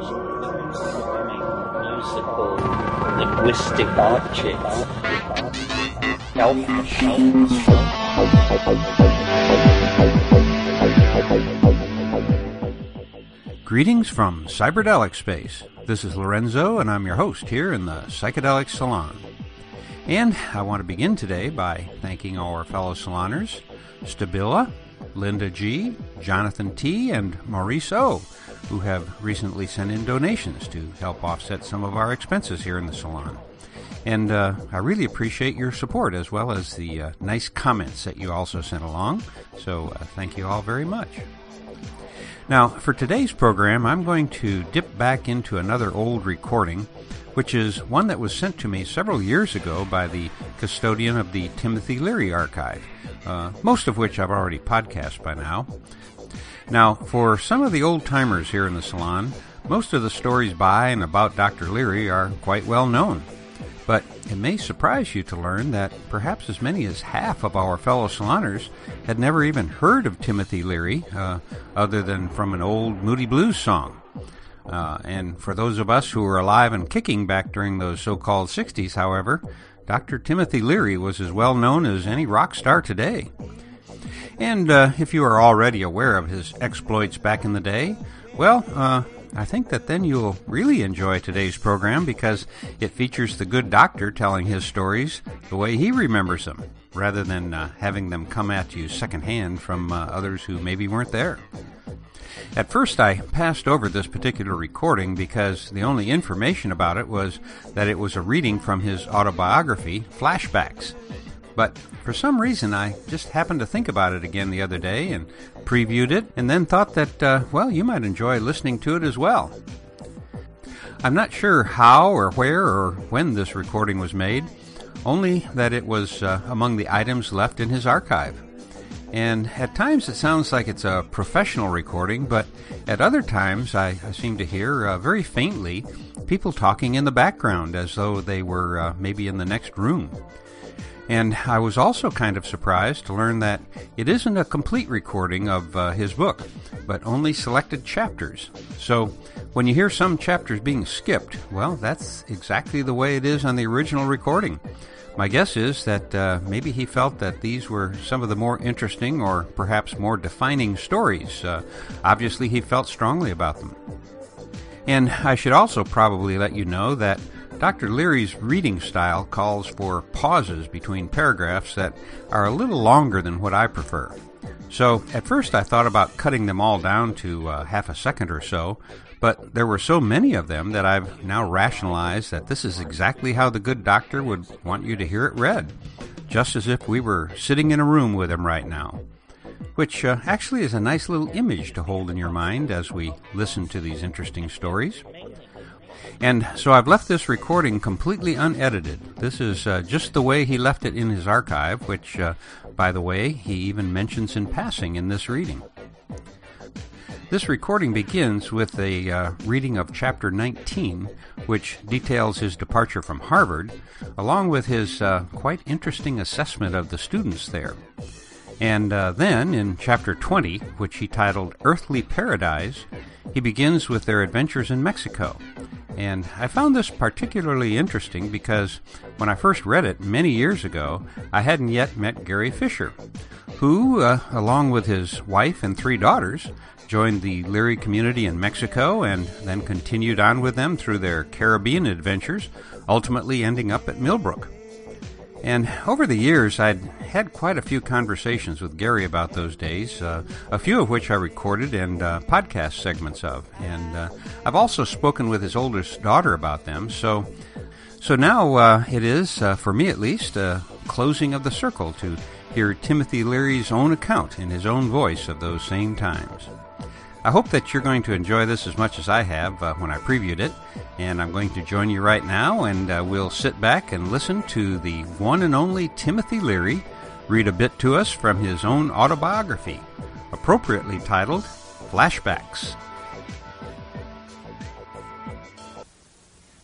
musical linguistic objects. Greetings from Cyberdelic Space. This is Lorenzo, and I'm your host here in the Psychedelic Salon. And I want to begin today by thanking our fellow saloners, Stabila, Linda G., Jonathan T., and Maurice O., who have recently sent in donations to help offset some of our expenses here in the salon. And uh, I really appreciate your support as well as the uh, nice comments that you also sent along. So uh, thank you all very much. Now, for today's program, I'm going to dip back into another old recording, which is one that was sent to me several years ago by the custodian of the Timothy Leary Archive, uh, most of which I've already podcast by now. Now, for some of the old timers here in the salon, most of the stories by and about Dr. Leary are quite well known. But it may surprise you to learn that perhaps as many as half of our fellow saloners had never even heard of Timothy Leary, uh, other than from an old Moody Blues song. Uh, and for those of us who were alive and kicking back during those so called 60s, however, Dr. Timothy Leary was as well known as any rock star today. And uh, if you are already aware of his exploits back in the day, well, uh, I think that then you'll really enjoy today's program because it features the good doctor telling his stories the way he remembers them, rather than uh, having them come at you secondhand from uh, others who maybe weren't there. At first, I passed over this particular recording because the only information about it was that it was a reading from his autobiography, Flashbacks. But for some reason, I just happened to think about it again the other day and previewed it, and then thought that, uh, well, you might enjoy listening to it as well. I'm not sure how or where or when this recording was made, only that it was uh, among the items left in his archive. And at times it sounds like it's a professional recording, but at other times I, I seem to hear uh, very faintly people talking in the background as though they were uh, maybe in the next room. And I was also kind of surprised to learn that it isn't a complete recording of uh, his book, but only selected chapters. So when you hear some chapters being skipped, well, that's exactly the way it is on the original recording. My guess is that uh, maybe he felt that these were some of the more interesting or perhaps more defining stories. Uh, obviously, he felt strongly about them. And I should also probably let you know that Dr. Leary's reading style calls for pauses between paragraphs that are a little longer than what I prefer. So, at first I thought about cutting them all down to uh, half a second or so, but there were so many of them that I've now rationalized that this is exactly how the good doctor would want you to hear it read, just as if we were sitting in a room with him right now. Which uh, actually is a nice little image to hold in your mind as we listen to these interesting stories. And so I've left this recording completely unedited. This is uh, just the way he left it in his archive, which, uh, by the way, he even mentions in passing in this reading. This recording begins with a uh, reading of chapter 19, which details his departure from Harvard, along with his uh, quite interesting assessment of the students there. And uh, then, in chapter 20, which he titled Earthly Paradise, he begins with their adventures in Mexico. And I found this particularly interesting because when I first read it many years ago, I hadn't yet met Gary Fisher, who, uh, along with his wife and three daughters, joined the Leary community in Mexico and then continued on with them through their Caribbean adventures, ultimately ending up at Millbrook. And over the years, I'd had quite a few conversations with Gary about those days, uh, a few of which I recorded and uh, podcast segments of. And uh, I've also spoken with his oldest daughter about them. So, so now uh, it is, uh, for me at least, a closing of the circle to hear Timothy Leary's own account in his own voice of those same times. I hope that you're going to enjoy this as much as I have uh, when I previewed it, and I'm going to join you right now, and uh, we'll sit back and listen to the one and only Timothy Leary read a bit to us from his own autobiography, appropriately titled Flashbacks.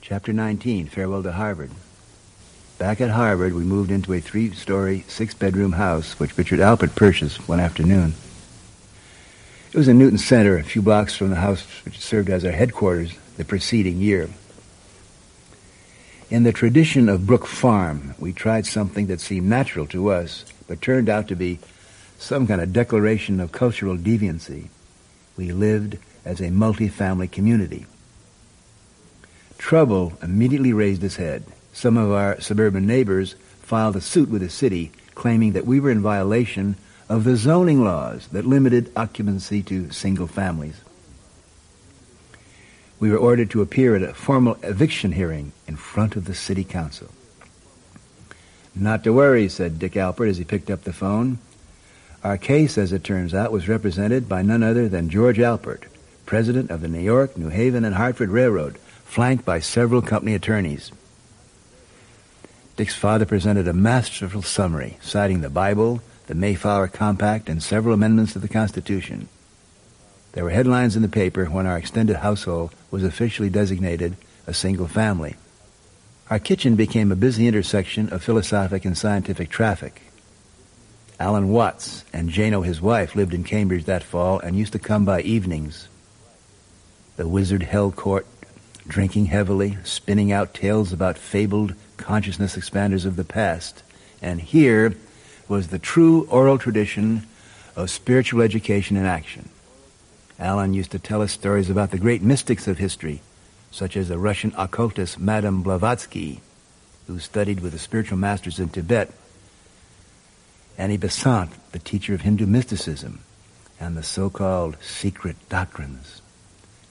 Chapter 19 Farewell to Harvard. Back at Harvard, we moved into a three story, six bedroom house which Richard Alpert purchased one afternoon. It was in Newton Center, a few blocks from the house which served as our headquarters the preceding year. In the tradition of Brook Farm, we tried something that seemed natural to us, but turned out to be some kind of declaration of cultural deviancy. We lived as a multi-family community. Trouble immediately raised its head. Some of our suburban neighbors filed a suit with the city claiming that we were in violation of the zoning laws that limited occupancy to single families. We were ordered to appear at a formal eviction hearing in front of the city council. Not to worry, said Dick Alpert as he picked up the phone. Our case, as it turns out, was represented by none other than George Alpert, president of the New York, New Haven, and Hartford Railroad, flanked by several company attorneys. Dick's father presented a masterful summary, citing the Bible, the Mayflower Compact, and several amendments to the Constitution. There were headlines in the paper when our extended household was officially designated a single family. Our kitchen became a busy intersection of philosophic and scientific traffic. Alan Watts and Jano, his wife, lived in Cambridge that fall and used to come by evenings. The wizard held court, drinking heavily, spinning out tales about fabled consciousness expanders of the past. And here was the true oral tradition of spiritual education in action. Alan used to tell us stories about the great mystics of history, such as the Russian occultist Madame Blavatsky, who studied with the spiritual masters in Tibet, Annie Besant, the teacher of Hindu mysticism, and the so-called secret doctrines.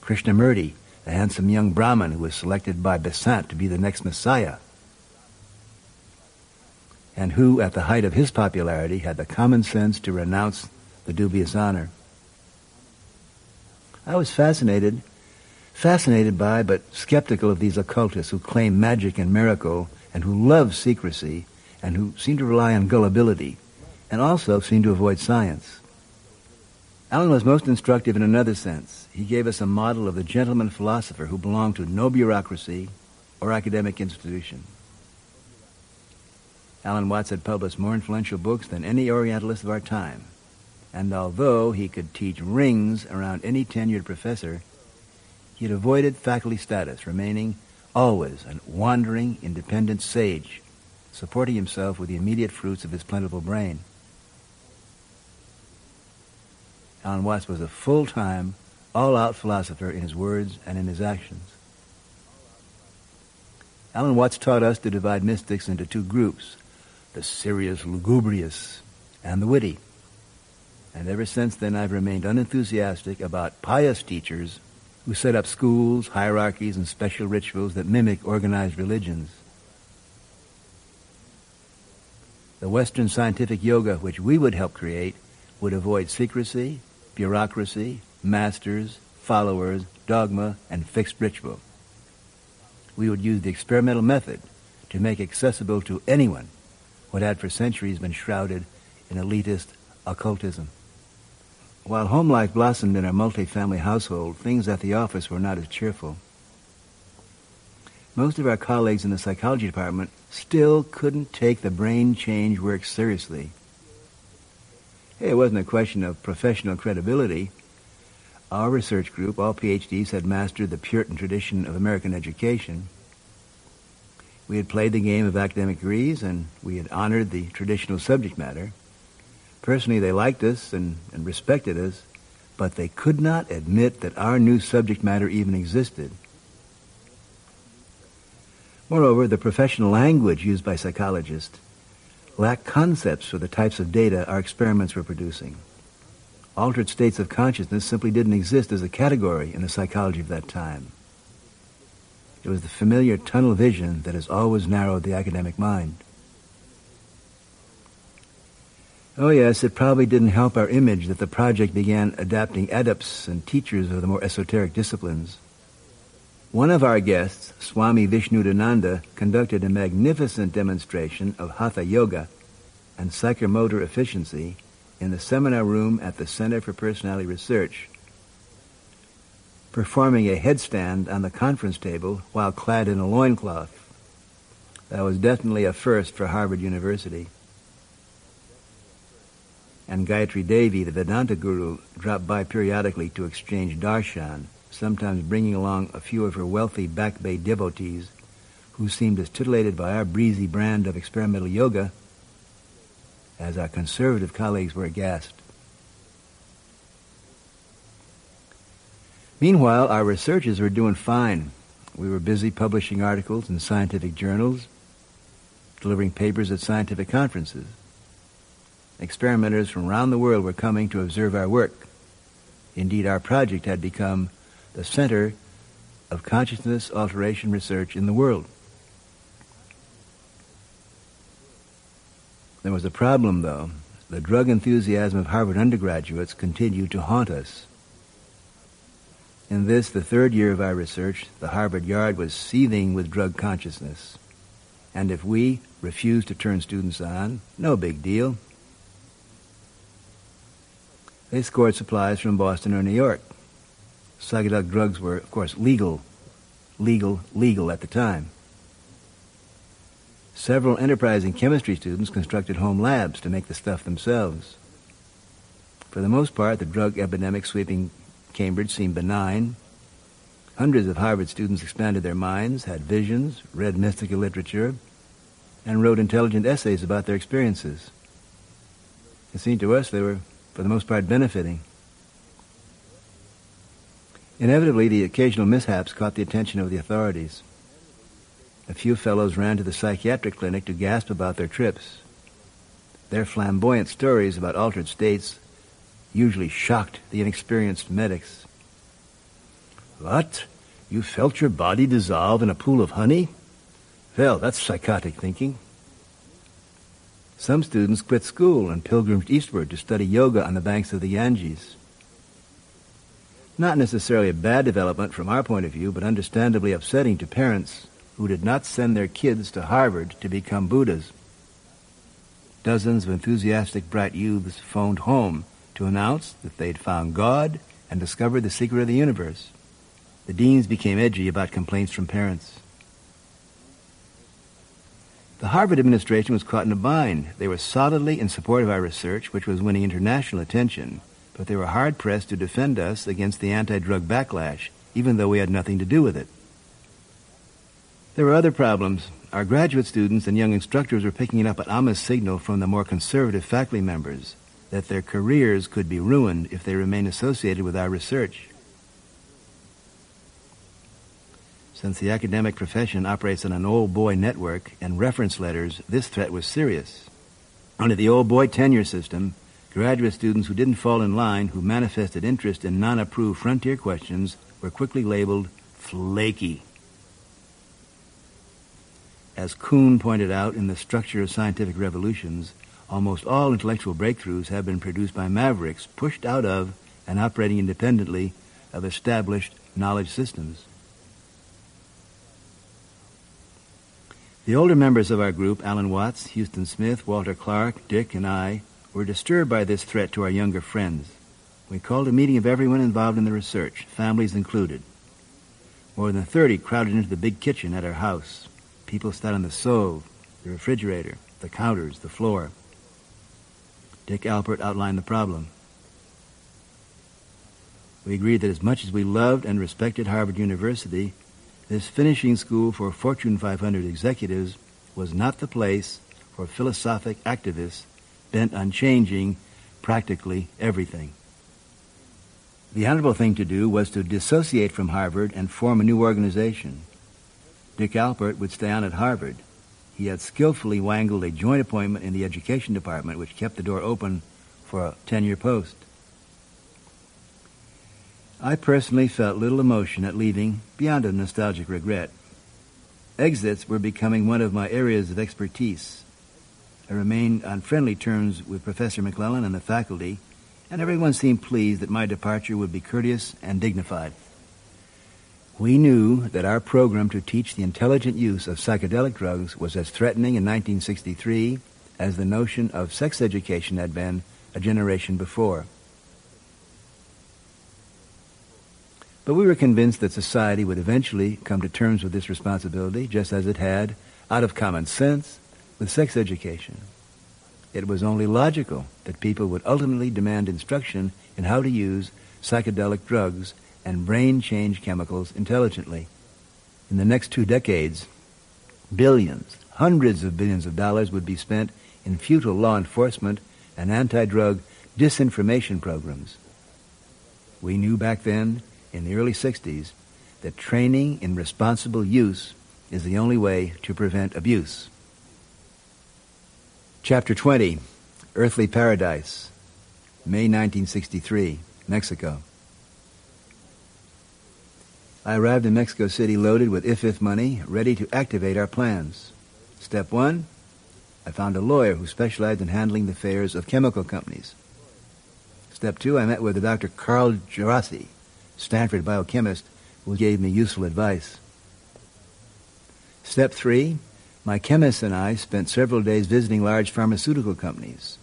Krishnamurti, the handsome young Brahmin who was selected by Besant to be the next Messiah, and who, at the height of his popularity, had the common sense to renounce the dubious honor. I was fascinated, fascinated by, but skeptical of these occultists who claim magic and miracle, and who love secrecy, and who seem to rely on gullibility, and also seem to avoid science. Alan was most instructive in another sense. He gave us a model of the gentleman philosopher who belonged to no bureaucracy or academic institution. Alan Watts had published more influential books than any Orientalist of our time. And although he could teach rings around any tenured professor, he had avoided faculty status, remaining always a wandering, independent sage, supporting himself with the immediate fruits of his plentiful brain. Alan Watts was a full-time, all-out philosopher in his words and in his actions. Alan Watts taught us to divide mystics into two groups, the serious, lugubrious, and the witty. And ever since then, I've remained unenthusiastic about pious teachers who set up schools, hierarchies, and special rituals that mimic organized religions. The Western scientific yoga which we would help create would avoid secrecy, bureaucracy, masters, followers, dogma, and fixed ritual. We would use the experimental method to make accessible to anyone what had for centuries been shrouded in elitist occultism. While home life blossomed in our multi-family household, things at the office were not as cheerful. Most of our colleagues in the psychology department still couldn't take the brain change work seriously. It wasn't a question of professional credibility. Our research group, all PhDs, had mastered the Puritan tradition of American education. We had played the game of academic degrees and we had honored the traditional subject matter. Personally, they liked us and, and respected us, but they could not admit that our new subject matter even existed. Moreover, the professional language used by psychologists lacked concepts for the types of data our experiments were producing. Altered states of consciousness simply didn't exist as a category in the psychology of that time. It was the familiar tunnel vision that has always narrowed the academic mind. Oh yes, it probably didn't help our image that the project began adapting adepts and teachers of the more esoteric disciplines. One of our guests, Swami Vishnudevananda, conducted a magnificent demonstration of Hatha Yoga and psychomotor efficiency in the seminar room at the Center for Personality Research performing a headstand on the conference table while clad in a loincloth. That was definitely a first for Harvard University. and Gayatri Devi, the Vedanta guru, dropped by periodically to exchange darshan, sometimes bringing along a few of her wealthy Back Bay devotees who seemed as titillated by our breezy brand of experimental yoga as our conservative colleagues were aghast. Meanwhile, our researchers were doing fine. We were busy publishing articles in scientific journals, delivering papers at scientific conferences. Experimenters from around the world were coming to observe our work. Indeed, our project had become the center of consciousness alteration research in the world. There was a problem, though. The drug enthusiasm of Harvard undergraduates continued to haunt us. In this, the third year of our research, the Harvard Yard was seething with drug consciousness. And if we refused to turn students on, no big deal. They scored supplies from Boston or New York. Psychedelic drugs were, of course, legal, legal, legal at the time. Several enterprising chemistry students constructed home labs to make the stuff themselves. For the most part, the drug epidemic sweeping Cambridge seemed benign. Hundreds of Harvard students expanded their minds, had visions, read mystical literature, and wrote intelligent essays about their experiences. It seemed to us they were for the most part benefiting. Inevitably, the occasional mishaps caught the attention of the authorities. A few fellows ran to the psychiatric clinic to gasp about their trips. Their flamboyant stories about altered states usually shocked the inexperienced medics. What? You felt your body dissolve in a pool of honey? Well, that's psychotic thinking. Some students quit school and pilgrimed eastward to study yoga on the banks of the Ganges. Not necessarily a bad development from our point of view, but understandably upsetting to parents who did not send their kids to Harvard to become Buddhas. Dozens of enthusiastic bright youths phoned home to announce that they'd found God and discovered the secret of the universe. The deans became edgy about complaints from parents. The Harvard administration was caught in a bind. They were solidly in support of our research, which was winning international attention, but they were hard pressed to defend us against the anti drug backlash, even though we had nothing to do with it. There were other problems. Our graduate students and young instructors were picking up an ominous signal from the more conservative faculty members that their careers could be ruined if they remained associated with our research. Since the academic profession operates on an old boy network and reference letters, this threat was serious. Under the old boy tenure system, graduate students who didn't fall in line, who manifested interest in non-approved frontier questions, were quickly labeled flaky. As Kuhn pointed out in The Structure of Scientific Revolutions, almost all intellectual breakthroughs have been produced by mavericks pushed out of and operating independently of established knowledge systems. The older members of our group, Alan Watts, Huston Smith, Walter Clark, Dick, and I, were disturbed by this threat to our younger friends. We called a meeting of everyone involved in the research, families included. More than 30 crowded into the big kitchen at our house. People sat on the stove, the refrigerator, the counters, the floor. Dick Alpert outlined the problem. We agreed that as much as we loved and respected Harvard University, this finishing school for Fortune 500 executives was not the place for philosophic activists bent on changing practically everything. The honorable thing to do was to dissociate from Harvard and form a new organization. Dick Alpert would stay on at Harvard. He had skillfully wangled a joint appointment in the education department, which kept the door open for a tenure post. I personally felt little emotion at leaving beyond a nostalgic regret. Exits were becoming one of my areas of expertise. I remained on friendly terms with Professor McClelland and the faculty, and everyone seemed pleased that my departure would be courteous and dignified. We knew that our program to teach the intelligent use of psychedelic drugs was as threatening in 1963 as the notion of sex education had been a generation before. But we were convinced that society would eventually come to terms with this responsibility, just as it had, out of common sense, with sex education. it was only logical that people would ultimately demand instruction in how to use psychedelic drugs and brain change chemicals intelligently. In the next two decades, billions, hundreds of billions of dollars would be spent in futile law enforcement and anti-drug disinformation programs. We knew back then, in the early 60s, that training in responsible use is the only way to prevent abuse. Chapter 20, Earthly Paradise, May 1963, Mexico. I arrived in Mexico City loaded with IFIF money, ready to activate our plans. Step one, I found a lawyer who specialized in handling the affairs of chemical companies. Step two, I met with Dr. Carl Djerassi, Stanford biochemist, who gave me useful advice. Step three, my chemist and I spent several days visiting large pharmaceutical companies.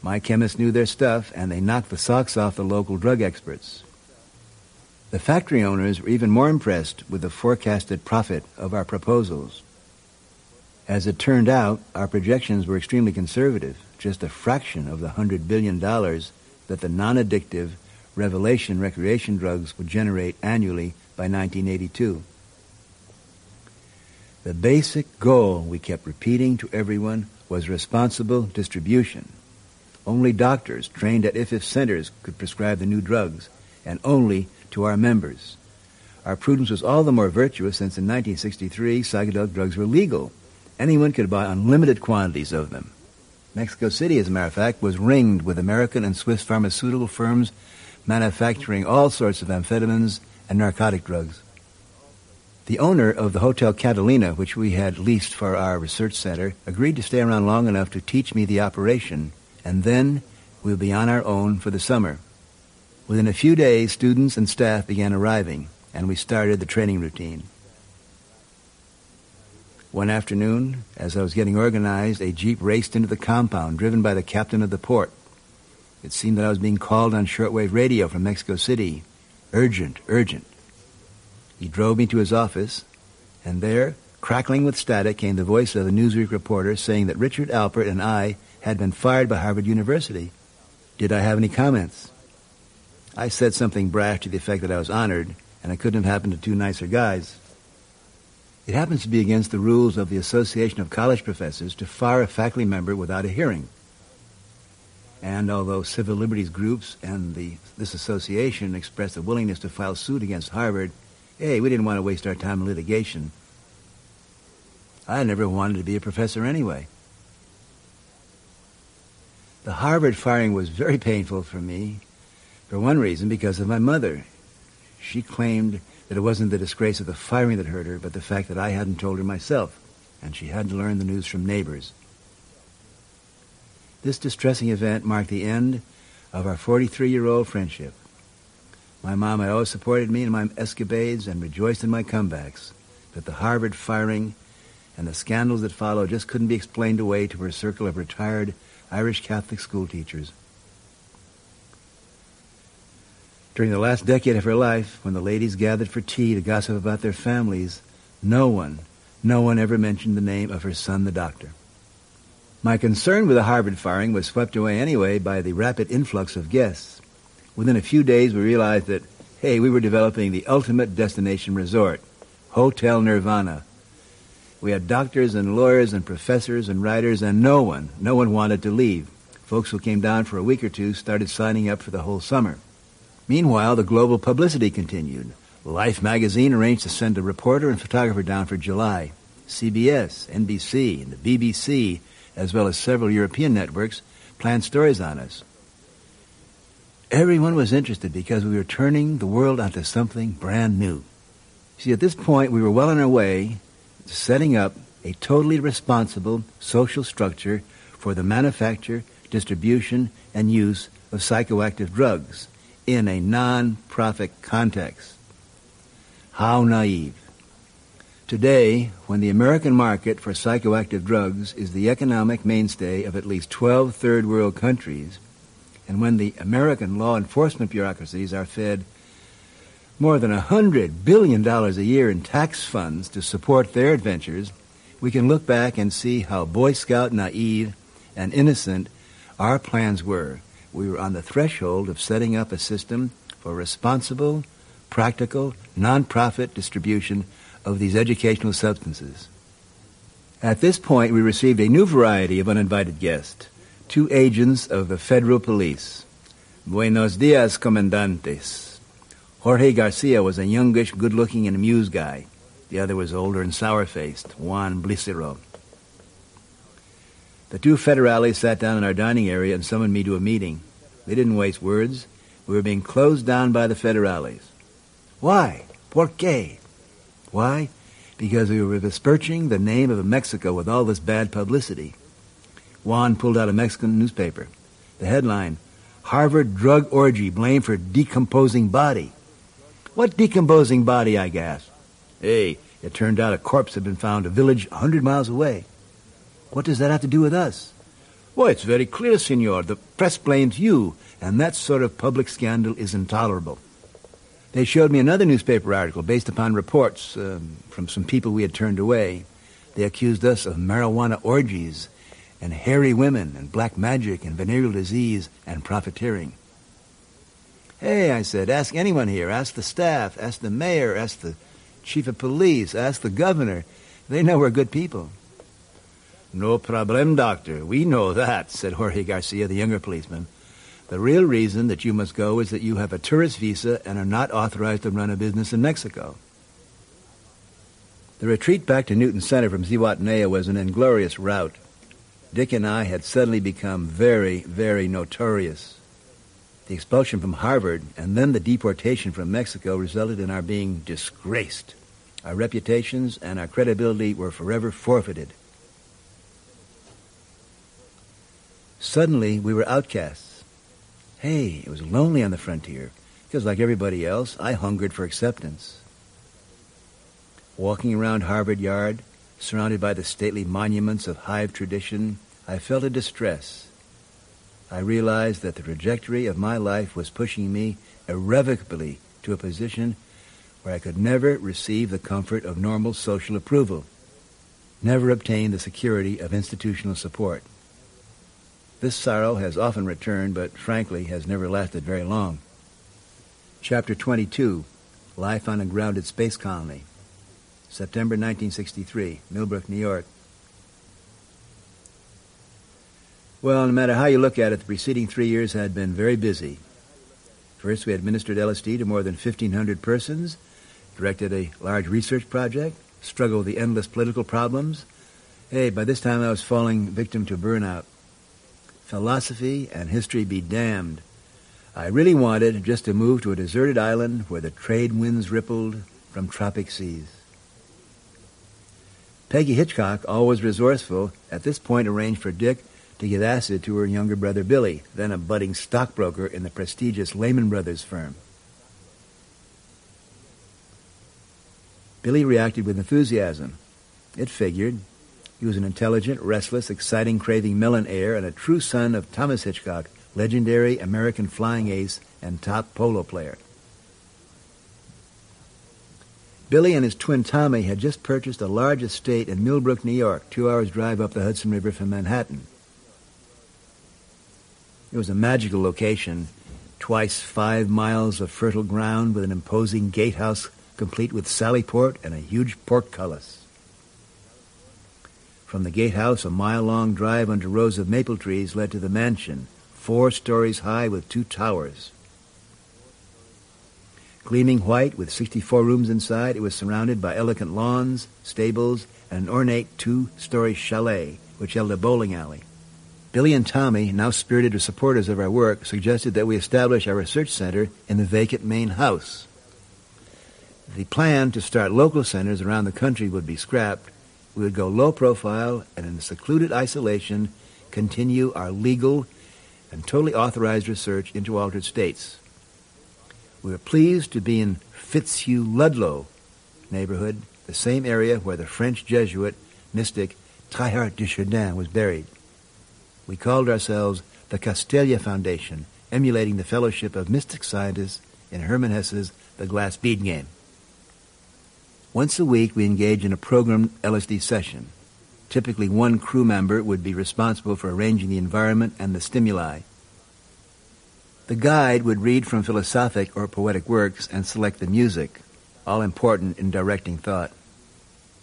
My chemists knew their stuff, and they knocked the socks off the local drug experts. The factory owners were even more impressed with the forecasted profit of our proposals. As it turned out, our projections were extremely conservative, just a fraction of the $100 billion that the non-addictive Revelation recreation drugs would generate annually by 1982. The basic goal we kept repeating to everyone was responsible distribution. Only doctors trained at IFIF centers could prescribe the new drugs, and only to our members. Our prudence was all the more virtuous since in 1963 psychedelic drugs were legal. Anyone could buy unlimited quantities of them. Mexico City, as a matter of fact, was ringed with American and Swiss pharmaceutical firms manufacturing all sorts of amphetamines and narcotic drugs. The owner of the Hotel Catalina, which we had leased for our research center, agreed to stay around long enough to teach me the operation, and then we'll be on our own for the summer. Within a few days, students and staff began arriving, and we started the training routine. One afternoon, as I was getting organized, a jeep raced into the compound, driven by the captain of the port. It seemed that I was being called on shortwave radio from Mexico City. Urgent, urgent. He drove me to his office, and there, crackling with static, came the voice of a Newsweek reporter saying that Richard Alpert and I had been fired by Harvard University. Did I have any comments? I said something brash to the effect that I was honored, and it couldn't have happened to two nicer guys. It happens to be against the rules of the Association of College Professors to fire a faculty member without a hearing. And although civil liberties groups and the, this association expressed a willingness to file suit against Harvard, hey, we didn't want to waste our time in litigation. I never wanted to be a professor anyway. The Harvard firing was very painful for me, for one reason, because of my mother. She claimed that it wasn't the disgrace of the firing that hurt her, but the fact that I hadn't told her myself, and she had to learn the news from neighbors. This distressing event marked the end of our 43-year-old friendship. My mom had always supported me in my escapades and rejoiced in my comebacks, but the Harvard firing and the scandals that followed just couldn't be explained away to her circle of retired Irish Catholic school teachers. During the last decade of her life, when the ladies gathered for tea to gossip about their families, no one, no one ever mentioned the name of her son, the doctor. My concern with the Harvard firing was swept away anyway by the rapid influx of guests. Within a few days, we realized that, hey, we were developing the ultimate destination resort, Hotel Nirvana. We had doctors and lawyers and professors and writers, and no one, no one wanted to leave. Folks who came down for a week or two started signing up for the whole summer. Meanwhile, the global publicity continued. Life magazine arranged to send a reporter and photographer down for July. CBS, NBC, and the BBC, as well as several European networks, planned stories on us. Everyone was interested because we were turning the world onto something brand new. See, at this point, we were well on our way to setting up a totally responsible social structure for the manufacture, distribution, and use of psychoactive drugs in a non-profit context. How naive. Today, when the American market for psychoactive drugs is the economic mainstay of at least 12 third world countries, and when the American law enforcement bureaucracies are fed more than $100 billion a year in tax funds to support their adventures, we can look back and see how Boy Scout naive and innocent our plans were, we were on the threshold of setting up a system for responsible, practical, non-profit distribution of these educational substances. At this point, we received a new variety of uninvited guests, two agents of the federal police. Buenos dias, comandantes. Jorge Garcia was a youngish, good-looking, and amused guy. The other was older and sour-faced, Juan Blicero. The two federales sat down in our dining area and summoned me to a meeting. They didn't waste words. We were being closed down by the federales. Why? Por qué? Why? Because we were besmirching the name of Mexico with all this bad publicity. Juan pulled out a Mexican newspaper. The headline, Harvard drug orgy blamed for decomposing body. What decomposing body, I gasped. Hey, it turned out a corpse had been found a village a hundred miles away. What does that have to do with us? Well, it's very clear, senor. The press blames you, and that sort of public scandal is intolerable. They showed me another newspaper article based upon reports um, from some people we had turned away. They accused us of marijuana orgies and hairy women and black magic and venereal disease and profiteering. Hey, I said, ask anyone here. Ask the staff. Ask the mayor. Ask the chief of police. Ask the governor. They know we're good people. No problem, doctor. We know that, said Jorge Garcia, the younger policeman. The real reason that you must go is that you have a tourist visa and are not authorized to run a business in Mexico. The retreat back to Newton Center from Zihuatanejo was an inglorious rout. Dick and I had suddenly become very, very notorious. The expulsion from Harvard and then the deportation from Mexico resulted in our being disgraced. Our reputations and our credibility were forever forfeited. Suddenly, we were outcasts. Hey, it was lonely on the frontier, because like everybody else, I hungered for acceptance. Walking around Harvard Yard, surrounded by the stately monuments of hive tradition, I felt a distress. I realized that the trajectory of my life was pushing me irrevocably to a position where I could never receive the comfort of normal social approval, never obtain the security of institutional support. This sorrow has often returned, but frankly has never lasted very long. Chapter 22 Life on a Grounded Space Colony. September 1963, Millbrook, New York. Well, no matter how you look at it, the preceding three years had been very busy. First, we administered LSD to more than 1,500 persons, directed a large research project, struggled with the endless political problems. Hey, by this time I was falling victim to burnout philosophy, and history be damned. I really wanted just to move to a deserted island where the trade winds rippled from tropic seas. Peggy Hitchcock, always resourceful, at this point arranged for Dick to give acid to her younger brother Billy, then a budding stockbroker in the prestigious Lehman Brothers firm. Billy reacted with enthusiasm. It figured. He was an intelligent, restless, exciting, craving millionaire and a true son of Thomas Hitchcock, legendary American flying ace and top polo player. Billy and his twin Tommy had just purchased a large estate in Millbrook, New York, two hours' drive up the Hudson River from Manhattan. It was a magical location, twice five miles of fertile ground with an imposing gatehouse complete with sallyport and a huge portcullis. From the gatehouse, a mile-long drive under rows of maple trees led to the mansion, four stories high with two towers. Gleaming white with 64 rooms inside, it was surrounded by elegant lawns, stables, and an ornate two-story chalet, which held a bowling alley. Billy and Tommy, now spirited supporters of our work, suggested that we establish our research center in the vacant main house. The plan to start local centers around the country would be scrapped, we would go low profile and in secluded isolation continue our legal and totally authorized research into altered states. We were pleased to be in Fitzhugh Ludlow neighborhood, the same area where the French Jesuit mystic Teilhard de Chardin was buried. We called ourselves the Castalia Foundation, emulating the fellowship of mystic scientists in Hermann Hesse's The Glass Bead Game. Once a week, we engage in a programmed LSD session. Typically, one crew member would be responsible for arranging the environment and the stimuli. The guide would read from philosophic or poetic works and select the music, all important in directing thought.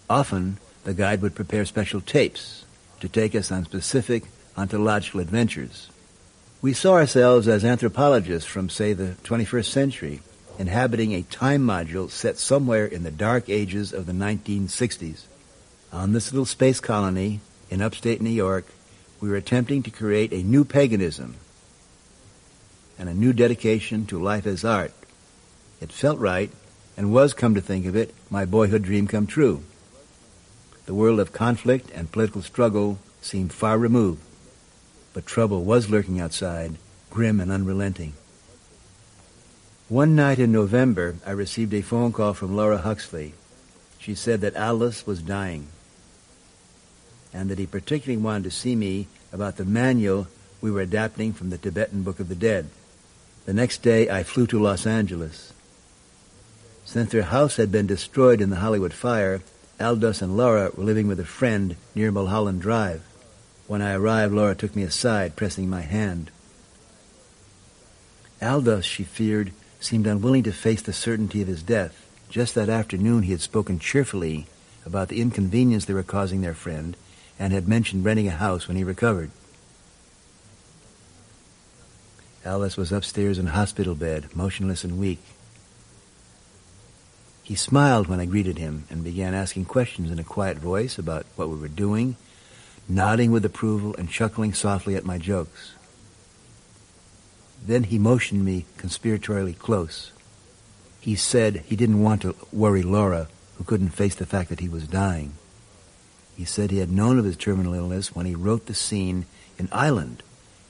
Often, the guide would prepare special tapes to take us on specific ontological adventures. We saw ourselves as anthropologists from, say, the 21st century, inhabiting a time module set somewhere in the dark ages of the 1960s. On this little space colony in upstate New York, we were attempting to create a new paganism and a new dedication to life as art. It felt right and was, come to think of it, my boyhood dream come true. The world of conflict and political struggle seemed far removed, but trouble was lurking outside, grim and unrelenting. One night in November, I received a phone call from Laura Huxley. She said that Aldous was dying and that he particularly wanted to see me about the manual we were adapting from the Tibetan Book of the Dead. The next day, I flew to Los Angeles. Since their house had been destroyed in the Hollywood fire, Aldous and Laura were living with a friend near Mulholland Drive. When I arrived, Laura took me aside, pressing my hand. Aldous, she feared, seemed unwilling to face the certainty of his death. Just that afternoon he had spoken cheerfully about the inconvenience they were causing their friend and had mentioned renting a house when he recovered. Aldous was upstairs in hospital bed, motionless and weak. He smiled when I greeted him and began asking questions in a quiet voice about what we were doing, nodding with approval and chuckling softly at my jokes. Then he motioned me conspiratorially close. He said he didn't want to worry Laura, who couldn't face the fact that he was dying. He said he had known of his terminal illness when he wrote the scene in Island,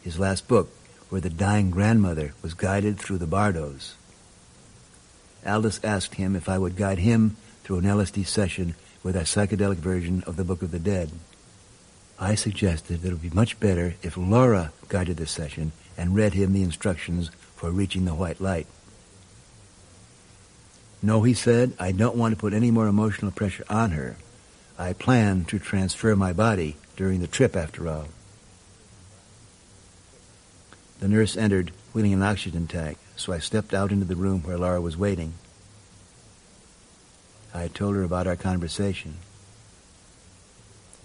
his last book, where the dying grandmother was guided through the bardos. Aldous asked him if I would guide him through an LSD session with a psychedelic version of the Book of the Dead. I suggested that it would be much better if Laura guided the session and read him the instructions for reaching the white light. No, he said, I don't want to put any more emotional pressure on her. I plan to transfer my body during the trip, after all. The nurse entered, wheeling an oxygen tank, so I stepped out into the room where Laura was waiting. I told her about our conversation.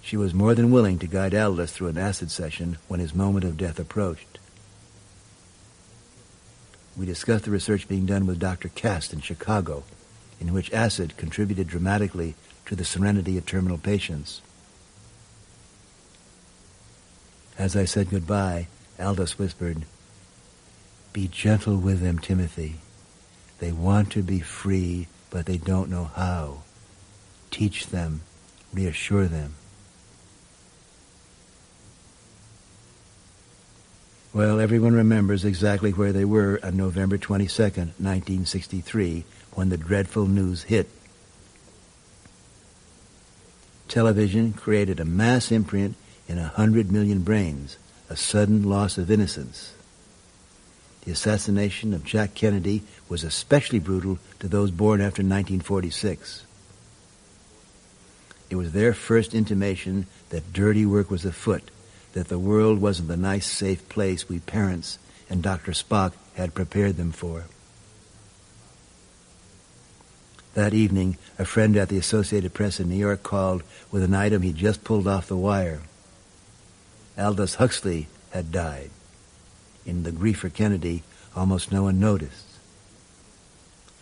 She was more than willing to guide Aldous through an acid session when his moment of death approached. We discussed the research being done with Dr. Kast in Chicago, in which acid contributed dramatically to the serenity of terminal patients. As I said goodbye, Aldous whispered, Be gentle with them, Timothy. They want to be free, but they don't know how. Teach them, reassure them. Well, everyone remembers exactly where they were on November 22nd, 1963, when the dreadful news hit. Television created a mass imprint in a hundred million brains, a sudden loss of innocence. The assassination of Jack Kennedy was especially brutal to those born after 1946. It was their first intimation that dirty work was afoot, that the world wasn't the nice, safe place we parents and Dr. Spock had prepared them for. That evening, a friend at the Associated Press in New York called with an item he just pulled off the wire. Aldous Huxley had died. In the grief for Kennedy, almost no one noticed.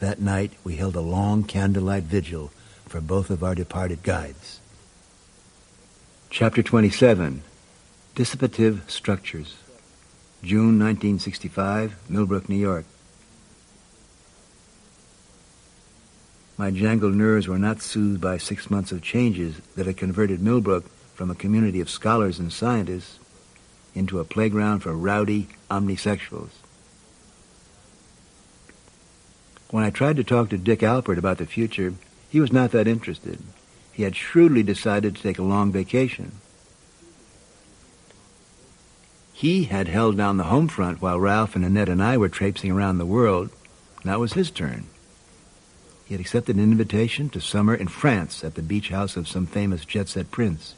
That night, we held a long candlelight vigil for both of our departed guides. Chapter 27 Dissipative Structures June 1965, Millbrook, New York. My jangled nerves were not soothed by six months of changes that had converted Millbrook from a community of scholars and scientists into a playground for rowdy omnisexuals. When I tried to talk to Dick Alpert about the future, he was not that interested. He had shrewdly decided to take a long vacation. He had held down the home front while Ralph and Annette and I were traipsing around the world. Now it was his turn. He had accepted an invitation to summer in France at the beach house of some famous jet-set prince.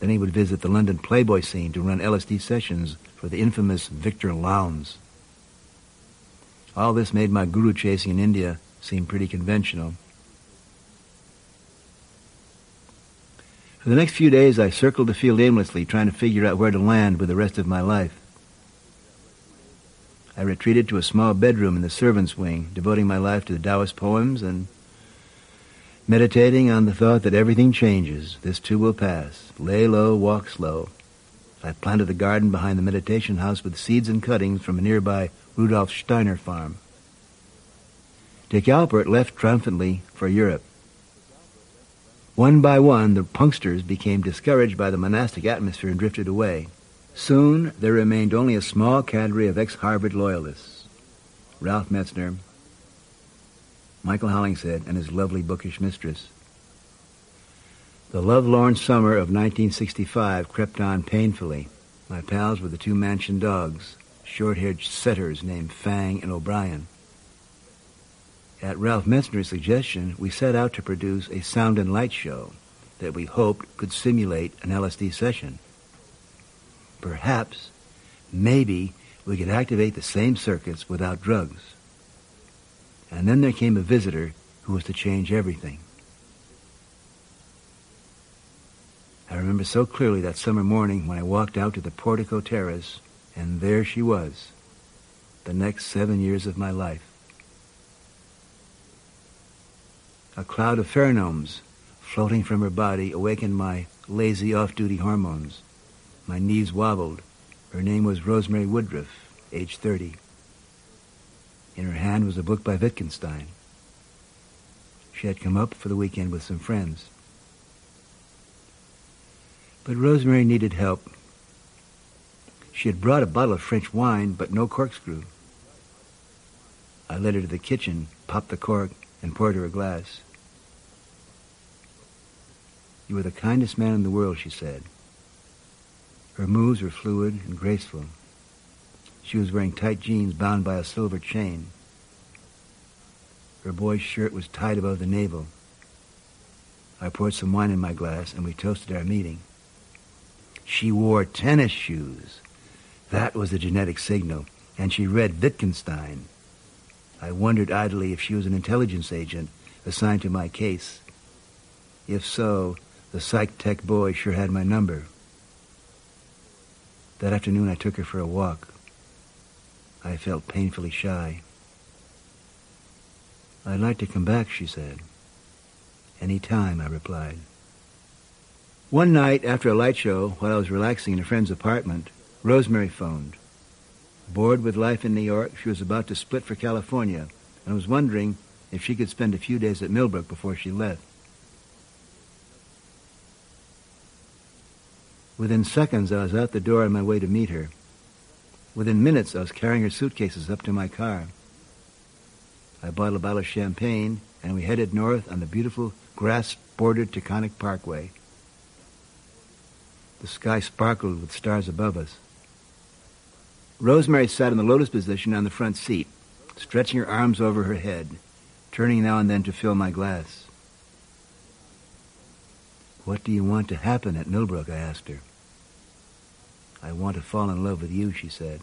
Then he would visit the London Playboy scene to run LSD sessions for the infamous Victor Lowndes. All this made my guru chasing in India seem pretty conventional. For the next few days, I circled the field aimlessly, trying to figure out where to land with the rest of my life. I retreated to a small bedroom in the servants' wing, devoting my life to the Taoist poems and meditating on the thought that everything changes. This too will pass. Lay low, walk slow. I planted a garden behind the meditation house with seeds and cuttings from a nearby Rudolf Steiner farm. Dick Alpert left triumphantly for Europe. One by one, the punksters became discouraged by the monastic atmosphere and drifted away. Soon, there remained only a small cadre of ex-Harvard loyalists. Ralph Metzner, Michael Hollingshead, and his lovely bookish mistress. The lovelorn summer of 1965 crept on painfully. My pals were the two mansion dogs, short-haired setters named Fang and O'Brien. At Ralph Metzner's suggestion, we set out to produce a sound and light show that we hoped could simulate an LSD session. Perhaps, maybe, we could activate the same circuits without drugs. And then there came a visitor who was to change everything. I remember so clearly that summer morning when I walked out to the portico terrace, and there she was, the next seven years of my life. A cloud of pheromones floating from her body awakened my lazy off-duty hormones. My knees wobbled. Her name was Rosemary Woodruff, age 30. In her hand was a book by Wittgenstein. She had come up for the weekend with some friends. But Rosemary needed help. She had brought a bottle of French wine, but no corkscrew. I led her to the kitchen, popped the cork, and poured her a glass. You are the kindest man in the world, she said. Her moves were fluid and graceful. She was wearing tight jeans bound by a silver chain. Her boy's shirt was tied above the navel. I poured some wine in my glass, and we toasted our meeting. She wore tennis shoes. That was the genetic signal, and she read Wittgenstein. I wondered idly if she was an intelligence agent assigned to my case. If so, the psych tech boy sure had my number. That afternoon I took her for a walk. I felt painfully shy. I'd like to come back, she said. Any time, I replied. One night after a light show, while I was relaxing in a friend's apartment, Rosemary phoned. Bored with life in New York, she was about to split for California and was wondering if she could spend a few days at Millbrook before she left. Within seconds, I was out the door on my way to meet her. Within minutes, I was carrying her suitcases up to my car. I bought a bottle of champagne, and we headed north on the beautiful grass-bordered Taconic Parkway. The sky sparkled with stars above us. Rosemary sat in the lotus position on the front seat, stretching her arms over her head, turning now and then to fill my glass. What do you want to happen at Millbrook? I asked her. I want to fall in love with you, she said.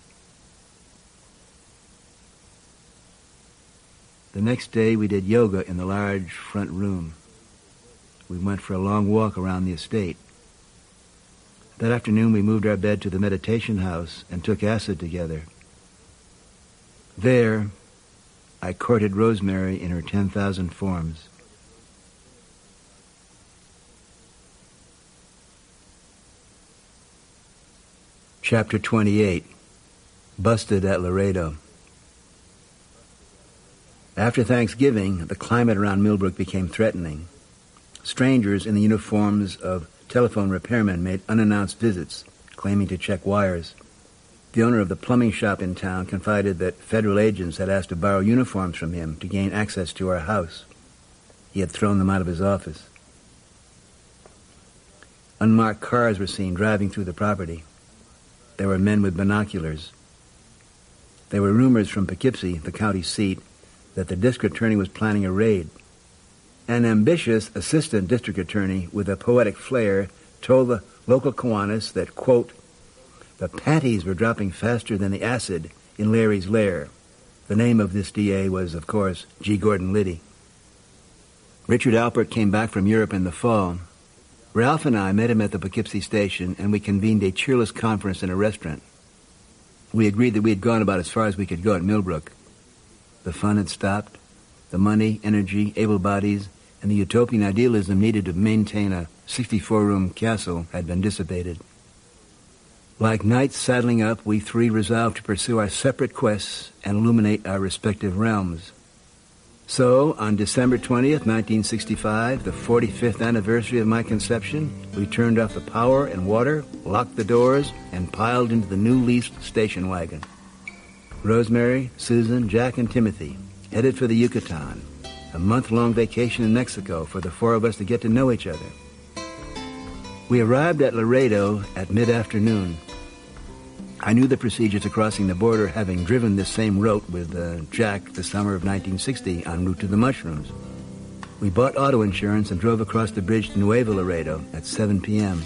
The next day we did yoga in the large front room. We went for a long walk around the estate. That afternoon we moved our bed to the meditation house and took acid together. There, I courted Rosemary in her 10,000 forms. Chapter 28 Busted at Laredo. After Thanksgiving, the climate around Millbrook became threatening. Strangers in the uniforms of telephone repairmen made unannounced visits, claiming to check wires. The owner of the plumbing shop in town confided that federal agents had asked to borrow uniforms from him to gain access to our house. He had thrown them out of his office. Unmarked cars were seen driving through the property. There were men with binoculars. There were rumors from Poughkeepsie, the county seat, that the district attorney was planning a raid. An ambitious assistant district attorney with a poetic flair told the local Kiwanis that, quote, the panties were dropping faster than the acid in Leary's lair. The name of this DA was, of course, G. Gordon Liddy. Richard Alpert came back from Europe in the fall. Ralph and I met him at the Poughkeepsie station, and we convened a cheerless conference in a restaurant. We agreed that we had gone about as far as we could go at Millbrook. The fun had stopped. The money, energy, able bodies, and the utopian idealism needed to maintain a 64-room castle had been dissipated. Like knights saddling up, we three resolved to pursue our separate quests and illuminate our respective realms. So, on December 20th, 1965, the 45th anniversary of my conception, we turned off the power and water, locked the doors, and piled into the new leased station wagon. Rosemary, Susan, Jack, and Timothy headed for the Yucatan, a month-long vacation in Mexico for the four of us to get to know each other. We arrived at Laredo at mid-afternoon. I knew the procedures of crossing the border, having driven this same route with uh, Jack the summer of 1960 en route to the mushrooms. We bought auto insurance and drove across the bridge to Nuevo Laredo at 7 p.m.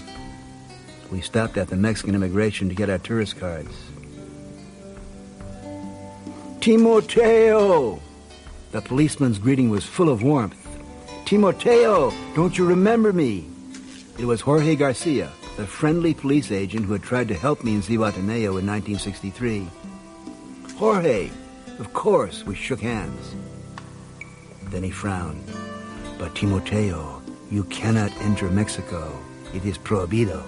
We stopped at the Mexican immigration to get our tourist cards. Timoteo! The policeman's greeting was full of warmth. Timoteo, don't you remember me? It was Jorge Garcia, the friendly police agent who had tried to help me in Zihuatanejo in 1963. Jorge, of course, we shook hands. Then he frowned. But Timoteo, you cannot enter Mexico. It is prohibido.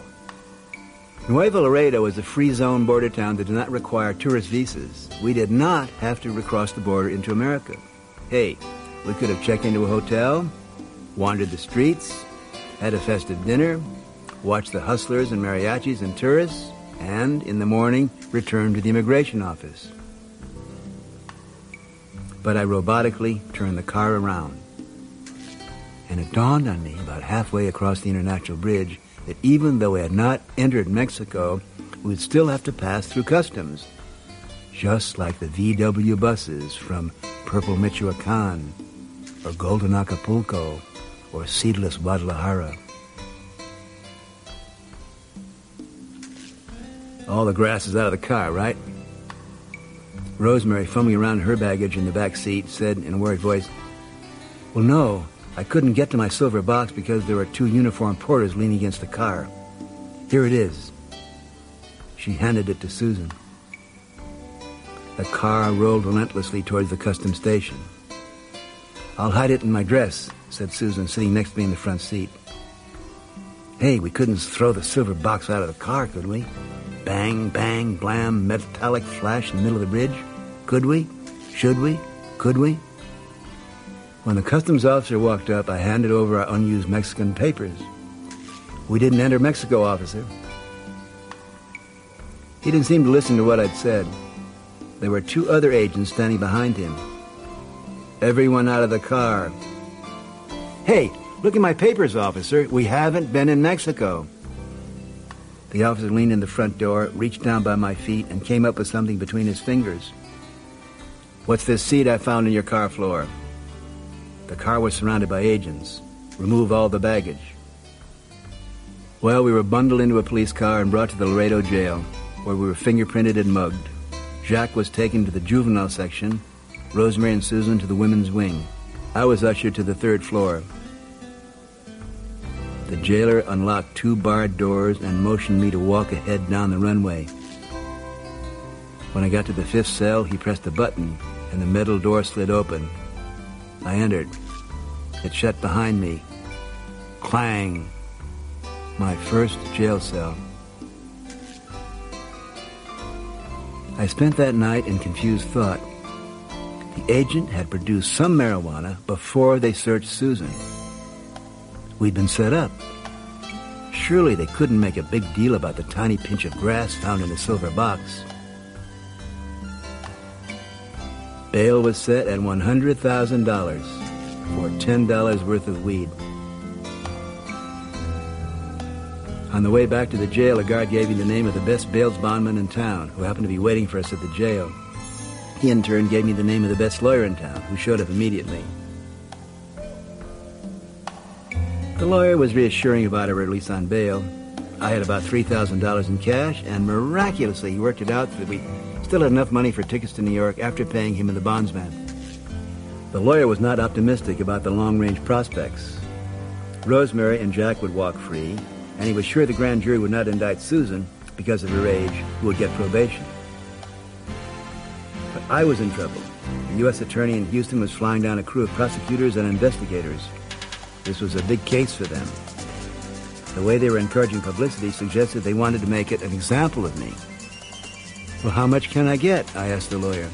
Nuevo Laredo is a free zone border town that did not require tourist visas. We did not have to recross the border into America. Hey, we could have checked into a hotel, wandered the streets, had a festive dinner, watched the hustlers and mariachis and tourists, and in the morning return to the immigration office. But I robotically turned the car around. And it dawned on me about halfway across the International Bridge that even though we had not entered Mexico, we would still have to pass through customs, just like the VW buses from Purple Michoacan, or Golden Acapulco, or Seedless Guadalajara. All the grass is out of the car, right? Rosemary, fumbling around her baggage in the back seat, said in a worried voice, Well, no, I couldn't get to my silver box because there were two uniformed porters leaning against the car. Here it is. She handed it to Susan. The car rolled relentlessly towards the custom station. I'll hide it in my dress, said Susan, sitting next to me in the front seat. Hey, we couldn't throw the silver box out of the car, could we? Bang, bang, blam, metallic flash in the middle of the bridge? Could we? Should we? Could we? When the customs officer walked up, I handed over our unused Mexican papers. We didn't enter Mexico, officer. He didn't seem to listen to what I'd said. There were two other agents standing behind him. Everyone out of the car. Hey, look at my papers, officer. We haven't been in Mexico. The officer leaned in the front door, reached down by my feet, and came up with something between his fingers. What's this seat I found in your car floor? The car was surrounded by agents. Remove all the baggage. Well, we were bundled into a police car and brought to the Laredo jail, where we were fingerprinted and mugged. Jack was taken to the juvenile section, Rosemary and Susan to the women's wing. I was ushered to the third floor. The jailer unlocked two barred doors and motioned me to walk ahead down the runway. When I got to the fifth cell, he pressed a button and the metal door slid open. I entered. It shut behind me. Clang. My first jail cell. I spent that night in confused thought. The agent had produced some marijuana before they searched Susan. We'd been set up. Surely they couldn't make a big deal about the tiny pinch of grass found in the silver box. Bail was set at $100,000 for $10 worth of weed. On the way back to the jail, a guard gave me the name of the best bail bondman in town, who happened to be waiting for us at the jail. He in turn gave me the name of the best lawyer in town, who showed up immediately. The lawyer was reassuring about a release on bail. I had about $3,000 in cash, and miraculously he worked it out that we still had enough money for tickets to New York after paying him and the bondsman. The lawyer was not optimistic about the long-range prospects. Rosemary and Jack would walk free, and he was sure the grand jury would not indict Susan because of her age, who would get probation. But I was in trouble. The U.S. attorney in Houston was flying down a crew of prosecutors and investigators. This was a big case for them. The way they were encouraging publicity suggested they wanted to make it an example of me. Well, how much can I get? I asked the lawyer.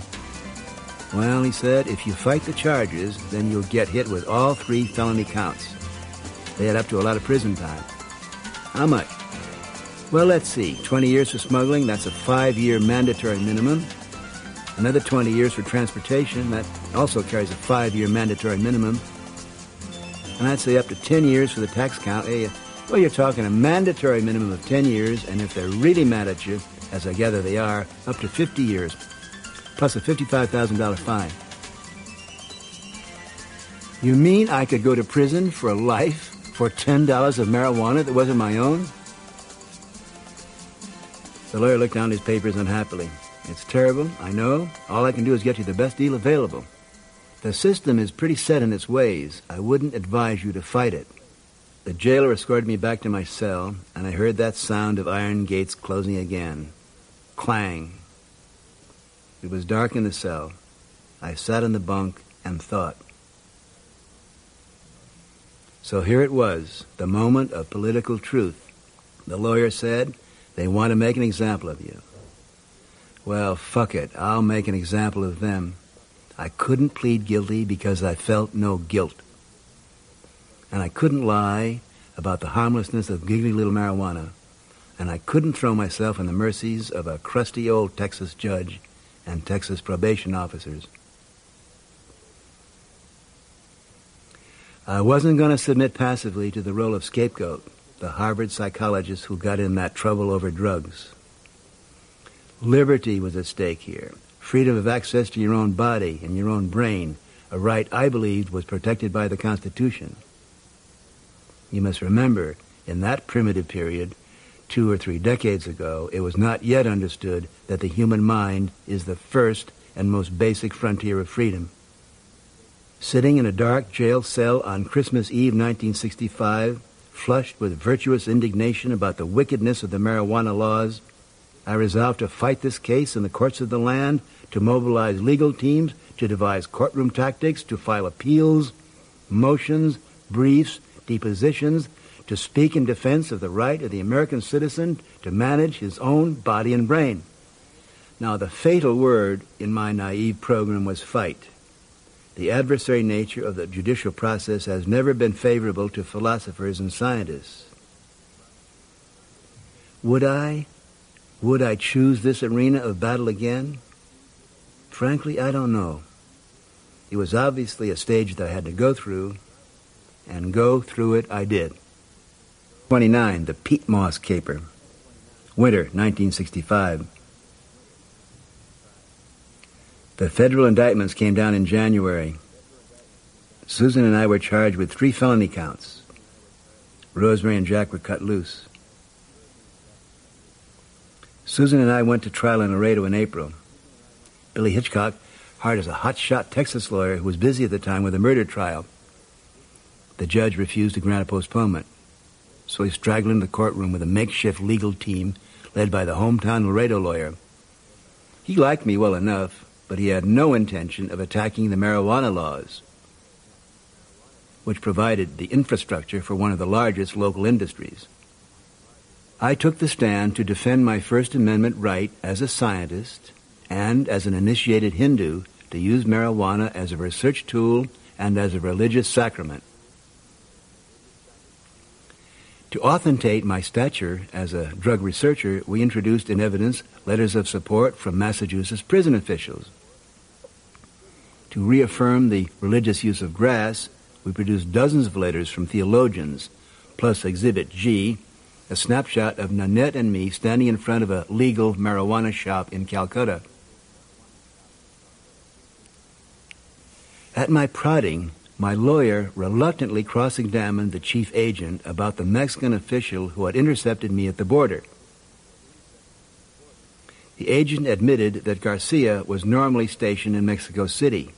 Well, he said, if you fight the charges, then you'll get hit with all three felony counts. They had up to a lot of prison time. How much? Well, let's see. 20 years for smuggling, that's a five-year mandatory minimum. Another 20 years for transportation, that also carries a five-year mandatory minimum. And I'd say up to 10 years for the tax count. Well, you're talking a mandatory minimum of 10 years, and if they're really mad at you, as I gather they are, up to 50 years, plus a $55,000 fine. You mean I could go to prison for life for $10 of marijuana that wasn't my own? The lawyer looked down his papers unhappily. It's terrible, I know. All I can do is get you the best deal available. The system is pretty set in its ways. I wouldn't advise you to fight it. The jailer escorted me back to my cell, and I heard that sound of iron gates closing again. Clang. It was dark in the cell. I sat on the bunk and thought. So here it was, the moment of political truth. The lawyer said, they want to make an example of you. Well, fuck it. I'll make an example of them. I couldn't plead guilty because I felt no guilt. And I couldn't lie about the harmlessness of giggly little marijuana. And I couldn't throw myself in the mercies of a crusty old Texas judge and Texas probation officers. I wasn't going to submit passively to the role of scapegoat, the Harvard psychologist who got in that trouble over drugs. Liberty was at stake here. Freedom of access to your own body and your own brain, a right I believed was protected by the Constitution. You must remember, in that primitive period, two or three decades ago, it was not yet understood that the human mind is the first and most basic frontier of freedom. Sitting in a dark jail cell on Christmas Eve 1965, flushed with virtuous indignation about the wickedness of the marijuana laws, I resolved to fight this case in the courts of the land, to mobilize legal teams, to devise courtroom tactics, to file appeals, motions, briefs, depositions, to speak in defense of the right of the American citizen to manage his own body and brain. Now, the fatal word in my naive program was fight. The adversary nature of the judicial process has never been favorable to philosophers and scientists. Would I? Would I choose this arena of battle again? Frankly, I don't know. It was obviously a stage that I had to go through, and go through it I did. 29. The Peat Moss Caper. Winter, 1965. The federal indictments came down in January. Susan and I were charged with three felony counts. Rosemary and Jack were cut loose. Susan and I went to trial in Laredo in April. Billy Hitchcock hired as a hotshot Texas lawyer who was busy at the time with a murder trial. The judge refused to grant a postponement, so he straggled into the courtroom with a makeshift legal team led by the hometown Laredo lawyer. He liked me well enough, but he had no intention of attacking the marijuana laws, which provided the infrastructure for one of the largest local industries. I took the stand to defend my First Amendment right as a scientist and as an initiated Hindu to use marijuana as a research tool and as a religious sacrament. To authenticate my stature as a drug researcher, we introduced in evidence letters of support from Massachusetts prison officials. To reaffirm the religious use of grass, we produced dozens of letters from theologians, plus Exhibit G, a snapshot of Nanette and me standing in front of a legal marijuana shop in Calcutta. At my prodding, My lawyer reluctantly cross-examined the chief agent about the Mexican official who had intercepted me at the border. The agent admitted that Garcia was normally stationed in Mexico City.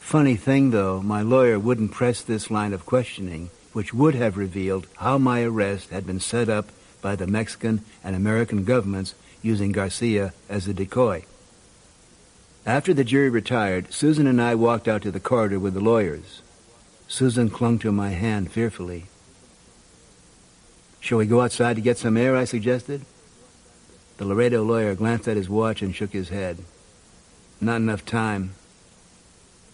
Funny thing, though, my lawyer wouldn't press this line of questioning, which would have revealed how my arrest had been set up by the Mexican and American governments using Garcia as a decoy. After the jury retired, Susan and I walked out to the corridor with the lawyers. Susan clung to my hand fearfully. Shall we go outside to get some air? I suggested. The Laredo lawyer glanced at his watch and shook his head. Not enough time.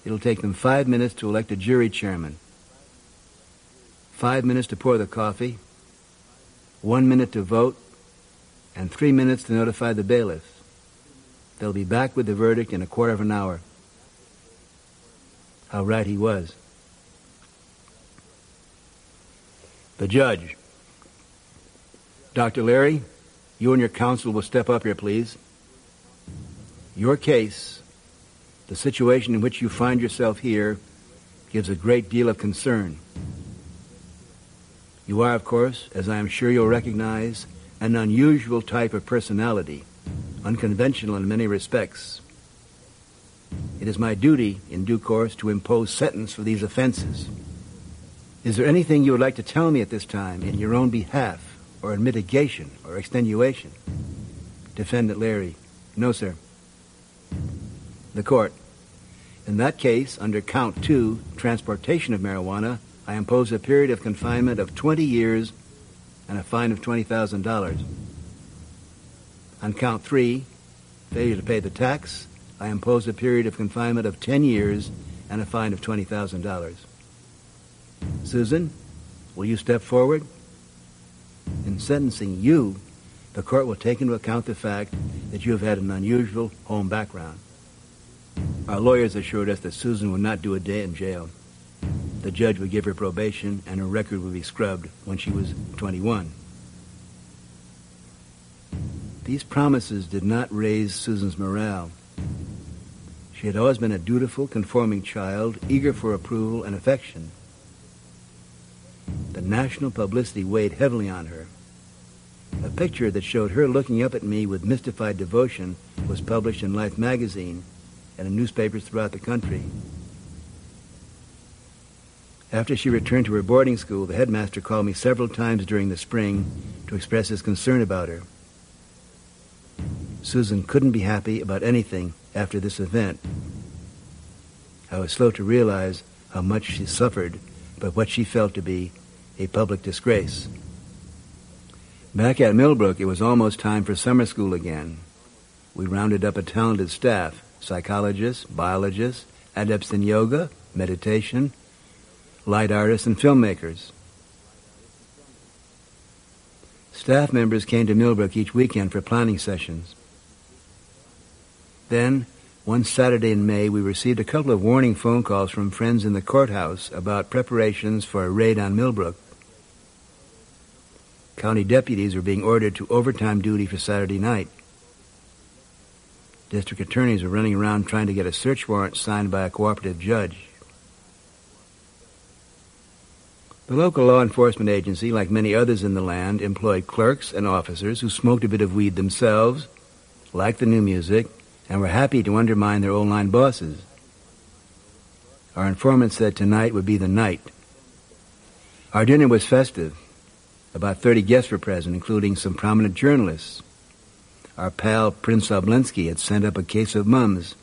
It'll take them five minutes to elect a jury chairman. Five minutes to pour the coffee. One minute to vote. And three minutes to notify the bailiffs. They'll be back with the verdict in a quarter of an hour. How right he was. The judge. Dr. Leary, you and your counsel will step up here, please. Your case, the situation in which you find yourself here, gives a great deal of concern. You are, of course, as I am sure you'll recognize, an unusual type of personality, unconventional in many respects. It is my duty, in due course, to impose sentence for these offenses. Is there anything you would like to tell me at this time in your own behalf? or in mitigation or extenuation? Defendant Leary. No, sir. The court. In that case, under count two, transportation of marijuana, I impose a period of confinement of 20 years and a fine of $20,000. On count three, failure to pay the tax, I impose a period of confinement of 10 years and a fine of $20,000. Susan, will you step forward? in sentencing you, the court will take into account the fact that you have had an unusual home background. Our lawyers assured us that Susan would not do a day in jail. The judge would give her probation and her record would be scrubbed when she was 21. These promises did not raise Susan's morale. She had always been a dutiful, conforming child, eager for approval and affection. The national publicity weighed heavily on her. A picture that showed her looking up at me with mystified devotion was published in Life magazine and in newspapers throughout the country. After she returned to her boarding school, the headmaster called me several times during the spring to express his concern about her. Susan couldn't be happy about anything after this event. I was slow to realize how much she suffered by what she felt to be a public disgrace. Back at Millbrook, it was almost time for summer school again. We rounded up a talented staff, psychologists, biologists, adepts in yoga, meditation, light artists, and filmmakers. Staff members came to Millbrook each weekend for planning sessions. Then, one Saturday in May, we received a couple of warning phone calls from friends in the courthouse about preparations for a raid on Millbrook. County deputies were being ordered to overtime duty for Saturday night. District attorneys were running around trying to get a search warrant signed by a cooperative judge. The local law enforcement agency, like many others in the land, employed clerks and officers who smoked a bit of weed themselves, liked the new music, and were happy to undermine their old line bosses. Our informant said tonight would be the night. Our dinner was festive. About 30 guests were present, including some prominent journalists. Our pal Prince Obolensky had sent up a case of mums,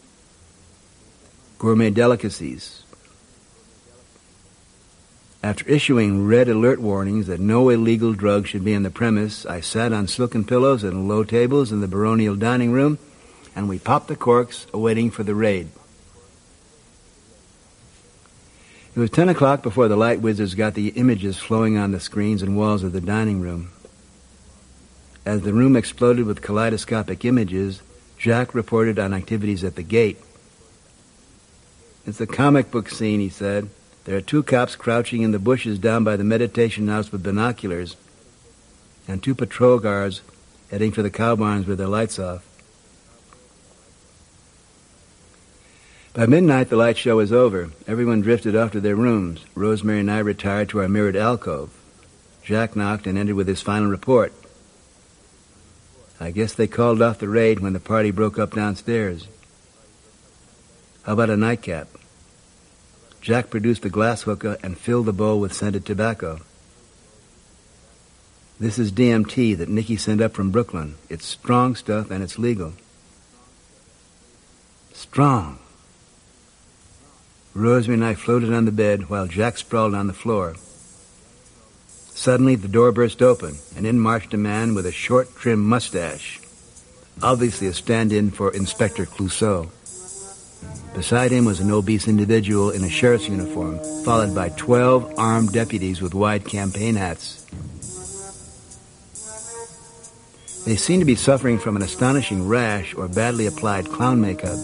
gourmet delicacies. After issuing red alert warnings that no illegal drugs should be in the premise, I sat on silken pillows and low tables in the baronial dining room, and we popped the corks, awaiting for the raid. It was 10 o'clock before the light wizards got the images flowing on the screens and walls of the dining room. As the room exploded with kaleidoscopic images, Jack reported on activities at the gate. It's a comic book scene, he said. There are two cops crouching in the bushes down by the meditation house with binoculars, and two patrol guards heading for the cow barns with their lights off. By midnight, the light show was over. Everyone drifted off to their rooms. Rosemary and I retired to our mirrored alcove. Jack knocked and entered with his final report. I guess they called off the raid when the party broke up downstairs. How about a nightcap? Jack produced a glass hookah and filled the bowl with scented tobacco. This is DMT that Nikki sent up from Brooklyn. It's strong stuff and it's legal. Strong. Rosemary and I floated on the bed while Jack sprawled on the floor. Suddenly, the door burst open, and in marched a man with a short, trim mustache, obviously a stand-in for Inspector Clouseau. Beside him was an obese individual in a sheriff's uniform, followed by 12 armed deputies with wide campaign hats. They seemed to be suffering from an astonishing rash or badly applied clown makeup.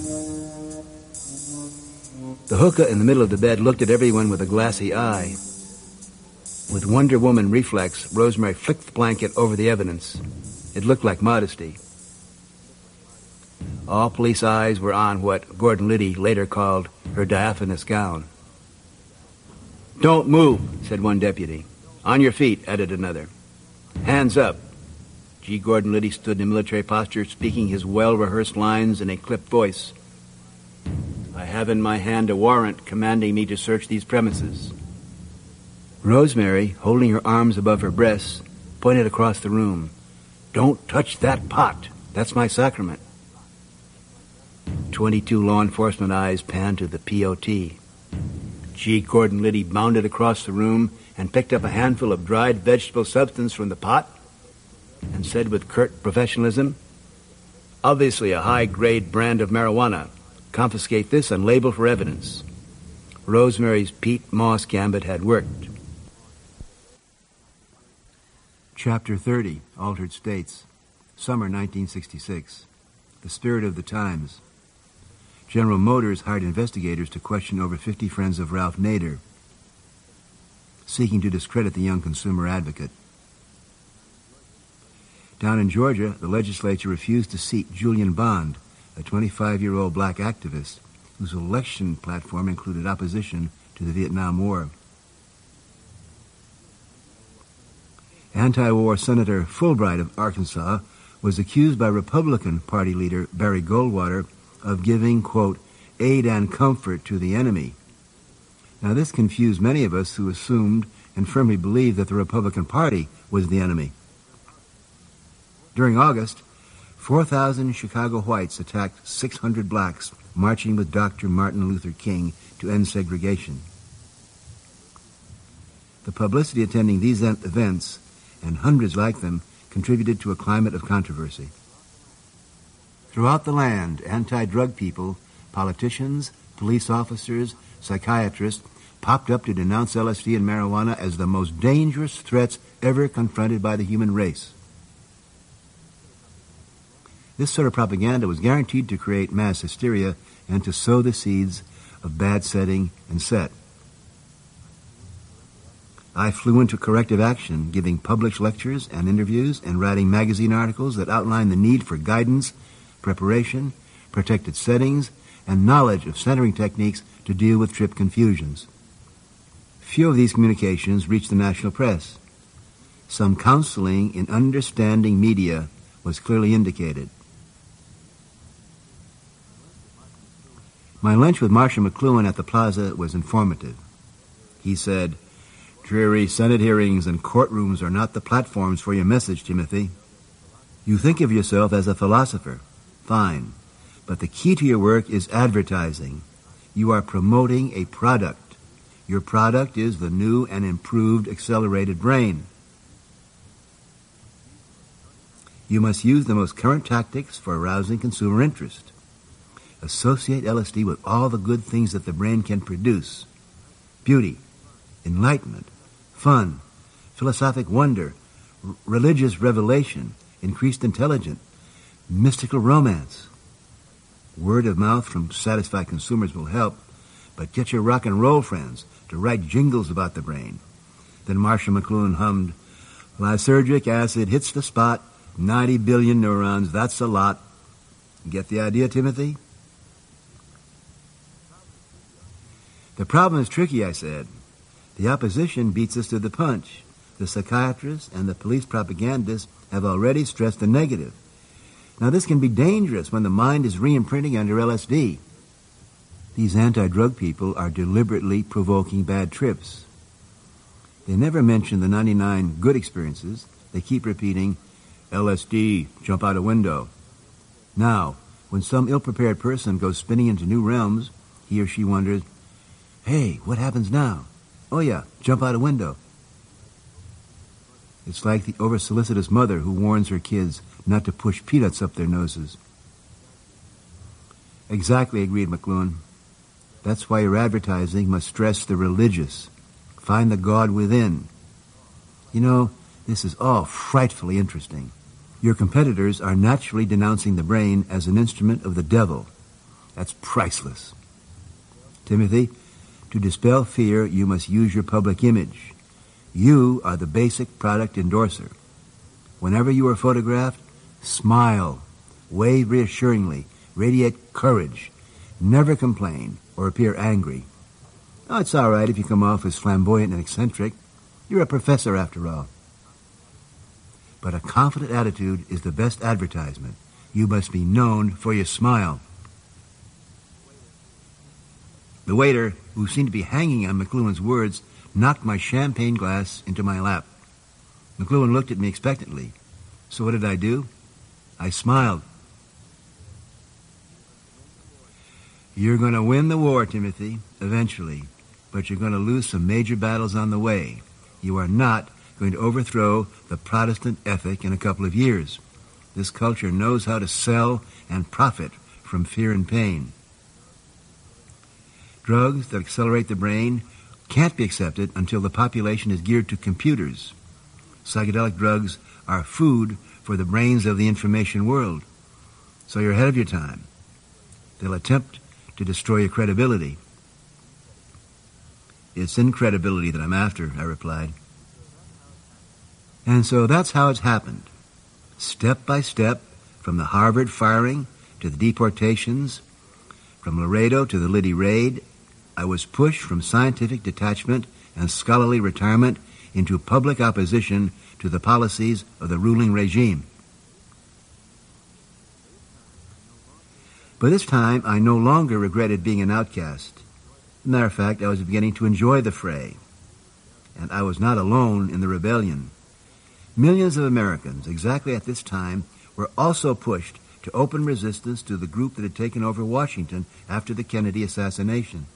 The hookah in the middle of the bed looked at everyone with a glassy eye. With Wonder Woman reflex, Rosemary flicked the blanket over the evidence. It looked like modesty. All police eyes were on what Gordon Liddy later called her diaphanous gown. Don't move, said one deputy. On your feet, added another. Hands up. G. Gordon Liddy stood in military posture, speaking his well-rehearsed lines in a clipped voice. I have in my hand a warrant commanding me to search these premises. Rosemary, holding her arms above her breasts, pointed across the room. Don't touch that pot. That's my sacrament. Twenty-two law enforcement eyes panned to the POT. G. Gordon Liddy bounded across the room and picked up a handful of dried vegetable substance from the pot and said with curt professionalism, Obviously a high-grade brand of marijuana. Confiscate this and label for evidence. Rosemary's Peat Moss gambit had worked. Chapter 30, Altered States, Summer 1966. The Spirit of the Times. General Motors hired investigators to question over 50 friends of Ralph Nader, seeking to discredit the young consumer advocate. Down in Georgia, the legislature refused to seat Julian Bond, a 25-year-old black activist whose election platform included opposition to the Vietnam War. Anti-war Senator Fulbright of Arkansas was accused by Republican Party leader Barry Goldwater of giving, quote, aid and comfort to the enemy. Now, this confused many of us who assumed and firmly believed that the Republican Party was the enemy. During August, 4,000 Chicago whites attacked 600 blacks marching with Dr. Martin Luther King to end segregation. The publicity attending these events and hundreds like them contributed to a climate of controversy. Throughout the land, anti-drug people, politicians, police officers, psychiatrists popped up to denounce LSD and marijuana as the most dangerous threats ever confronted by the human race. This sort of propaganda was guaranteed to create mass hysteria and to sow the seeds of bad setting and set. I flew into corrective action, giving published lectures and interviews and writing magazine articles that outlined the need for guidance, preparation, protected settings, and knowledge of centering techniques to deal with trip confusions. Few of these communications reached the national press. Some counseling in understanding media was clearly indicated. My lunch with Marshall McLuhan at the plaza was informative. He said, Dreary Senate hearings and courtrooms are not the platforms for your message, Timothy. You think of yourself as a philosopher. Fine. But the key to your work is advertising. You are promoting a product. Your product is the new and improved accelerated brain. You must use the most current tactics for arousing consumer interest. Associate LSD with all the good things that the brain can produce. Beauty, enlightenment, fun, philosophic wonder, r- religious revelation, increased intelligence, mystical romance. Word of mouth from satisfied consumers will help, but get your rock and roll friends to write jingles about the brain. Then Marshall McLuhan hummed, Lysergic acid hits the spot, 90 billion neurons, that's a lot. Get the idea, Timothy? The problem is tricky, I said. The opposition beats us to the punch. The psychiatrists and the police propagandists have already stressed the negative. Now, this can be dangerous when the mind is re-imprinting under LSD. These anti-drug people are deliberately provoking bad trips. They never mention the 99 good experiences. They keep repeating, LSD, jump out a window. Now, when some ill-prepared person goes spinning into new realms, he or she wonders, hey, what happens now? Oh yeah, jump out a window. It's like the over-solicitous mother who warns her kids not to push peanuts up their noses. Exactly, agreed McLuhan. That's why your advertising must stress the religious. Find the God within. You know, this is all frightfully interesting. Your competitors are naturally denouncing the brain as an instrument of the devil. That's priceless. Timothy, to dispel fear, you must use your public image. You are the basic product endorser. Whenever you are photographed, smile, wave reassuringly, radiate courage, never complain or appear angry. Oh, it's all right if you come off as flamboyant and eccentric. You're a professor after all. But a confident attitude is the best advertisement. You must be known for your smile. The waiter, who seemed to be hanging on McLuhan's words, knocked my champagne glass into my lap. McLuhan looked at me expectantly. So what did I do? I smiled. You're going to win the war, Timothy, eventually, but you're going to lose some major battles on the way. You are not going to overthrow the Protestant ethic in a couple of years. This culture knows how to sell and profit from fear and pain. Drugs that accelerate the brain can't be accepted until the population is geared to computers. Psychedelic drugs are food for the brains of the information world. So you're ahead of your time. They'll attempt to destroy your credibility. It's incredibility that I'm after, I replied. And so that's how it's happened. Step by step, from the Harvard firing to the deportations, from Laredo to the Liddy raid, I was pushed from scientific detachment and scholarly retirement into public opposition to the policies of the ruling regime. By this time, I no longer regretted being an outcast. matter of fact, I was beginning to enjoy the fray. And I was not alone in the rebellion. Millions of Americans, exactly at this time, were also pushed to open resistance to the group that had taken over Washington after the Kennedy assassination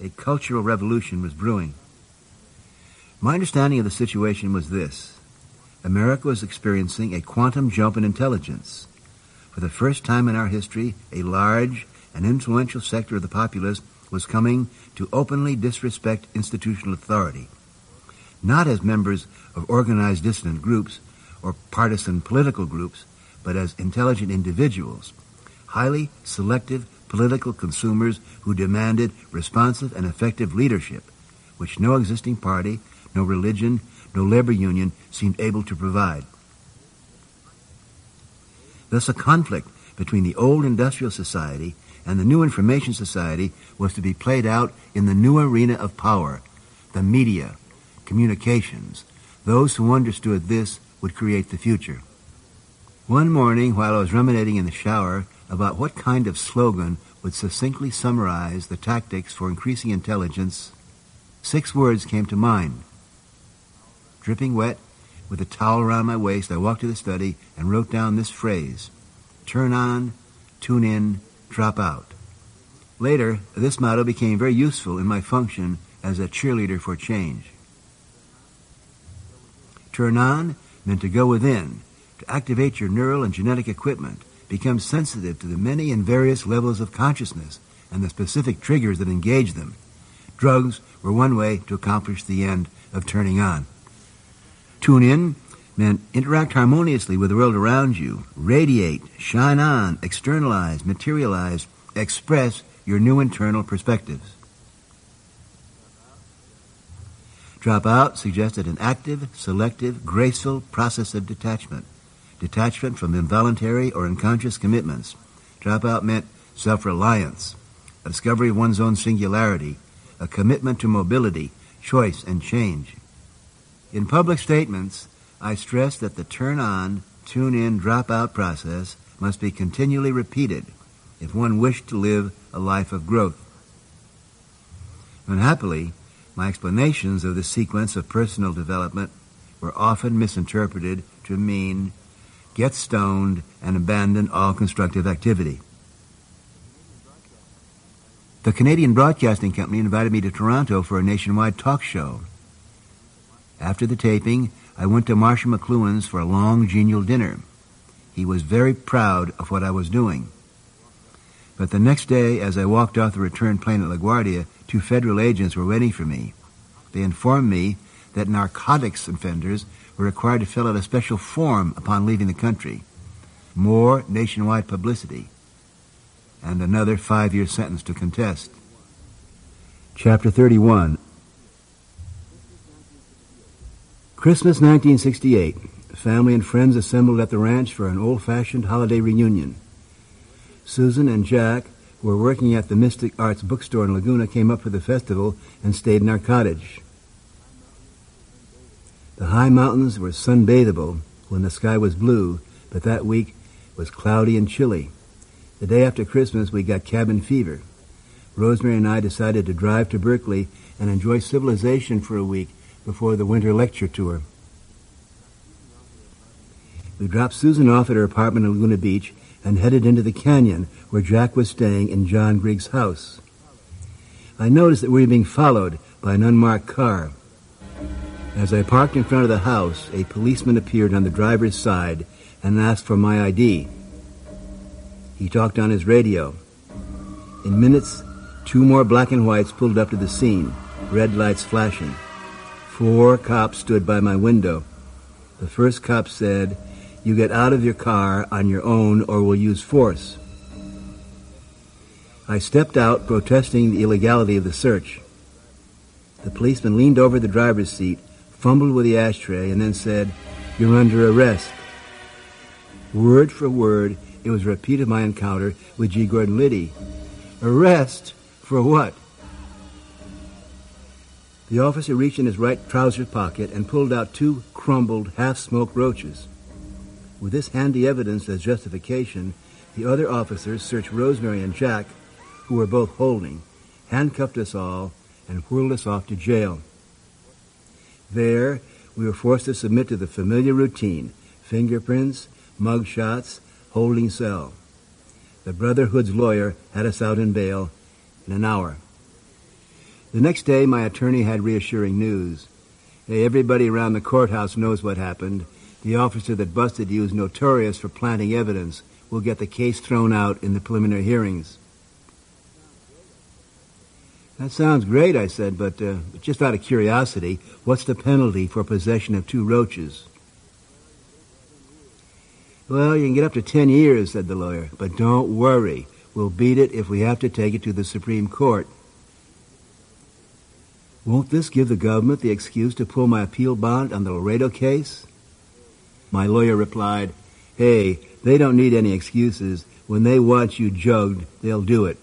a cultural revolution was brewing. My understanding of the situation was this. America was experiencing a quantum jump in intelligence. For the first time in our history, a large and influential sector of the populace was coming to openly disrespect institutional authority, not as members of organized dissident groups or partisan political groups, but as intelligent individuals, highly selective political consumers who demanded responsive and effective leadership, which no existing party, no religion, no labor union seemed able to provide. Thus, a conflict between the old industrial society and the new information society was to be played out in the new arena of power, the media, communications. Those who understood this would create the future. One morning, while I was ruminating in the shower, about what kind of slogan would succinctly summarize the tactics for increasing intelligence, six words came to mind. Dripping wet, with a towel around my waist, I walked to the study and wrote down this phrase turn on, tune in, drop out. Later, this motto became very useful in my function as a cheerleader for change. Turn on meant to go within, to activate your neural and genetic equipment, become sensitive to the many and various levels of consciousness and the specific triggers that engage them. Drugs were one way to accomplish the end of turning on. Tune in meant interact harmoniously with the world around you, radiate, shine on, externalize, materialize, express your new internal perspectives. Drop out suggested an active, selective, graceful process of detachment detachment from involuntary or unconscious commitments. Dropout meant self-reliance, a discovery of one's own singularity, a commitment to mobility, choice, and change. In public statements, I stress that the turn on, tune in, drop out process must be continually repeated if one wished to live a life of growth. Unhappily, my explanations of this sequence of personal development were often misinterpreted to mean get stoned and abandon all constructive activity. The Canadian Broadcasting Company invited me to Toronto for a nationwide talk show. After the taping, I went to Marshall McLuhan's for a long, genial dinner. He was very proud of what I was doing. But the next day, as I walked off the return plane at LaGuardia, two federal agents were waiting for me. They informed me that narcotics offenders were required to fill out a special form upon leaving the country. More nationwide publicity. And another five-year sentence to contest. Chapter 31 Christmas 1968. Family and friends assembled at the ranch for an old-fashioned holiday reunion. Susan and Jack, who were working at the Mystic Arts bookstore in Laguna, came up for the festival and stayed in our cottage. The high mountains were sunbathable when the sky was blue, but that week was cloudy and chilly. The day after Christmas, we got cabin fever. Rosemary and I decided to drive to Berkeley and enjoy civilization for a week before the winter lecture tour. We dropped Susan off at her apartment in Laguna Beach and headed into the canyon where Jack was staying in John Griggs' house. I noticed that we were being followed by an unmarked car. As I parked in front of the house, a policeman appeared on the driver's side and asked for my ID. He talked on his radio. In minutes, two more black and whites pulled up to the scene, red lights flashing. Four cops stood by my window. The first cop said, you get out of your car on your own or we'll use force. I stepped out protesting the illegality of the search. The policeman leaned over the driver's seat, fumbled with the ashtray, and then said, You're under arrest. Word for word, it was a repeat of my encounter with G. Gordon Liddy. Arrest? For what? The officer reached in his right trouser pocket and pulled out two crumbled, half-smoked roaches. With this handy evidence as justification, the other officers searched Rosemary and Jack, who were both holding, handcuffed us all, and whirled us off to jail. There, we were forced to submit to the familiar routine fingerprints, mug shots, holding cell. The Brotherhood's lawyer had us out in bail in an hour. The next day, my attorney had reassuring news. Hey, everybody around the courthouse knows what happened, the officer that busted you is notorious for planting evidence. We'll get the case thrown out in the preliminary hearings. That sounds great, I said, but uh, just out of curiosity, what's the penalty for possession of two roaches? Well, you can get up to ten years, said the lawyer, but don't worry. We'll beat it if we have to take it to the Supreme Court. Won't this give the government the excuse to pull my appeal bond on the Laredo case? My lawyer replied, Hey, they don't need any excuses. When they want you jugged, they'll do it.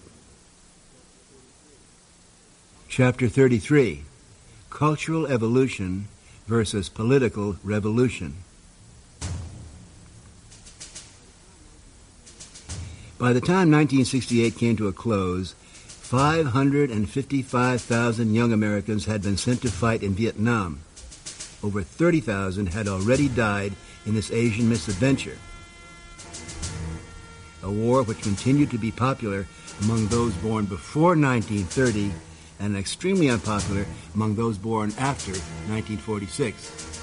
Chapter 33 Cultural Evolution versus Political Revolution. By the time 1968 came to a close, 555,000 young Americans had been sent to fight in Vietnam. Over 30,000 had already died in this Asian misadventure. A war which continued to be popular among those born before 1930 and extremely unpopular among those born after 1946.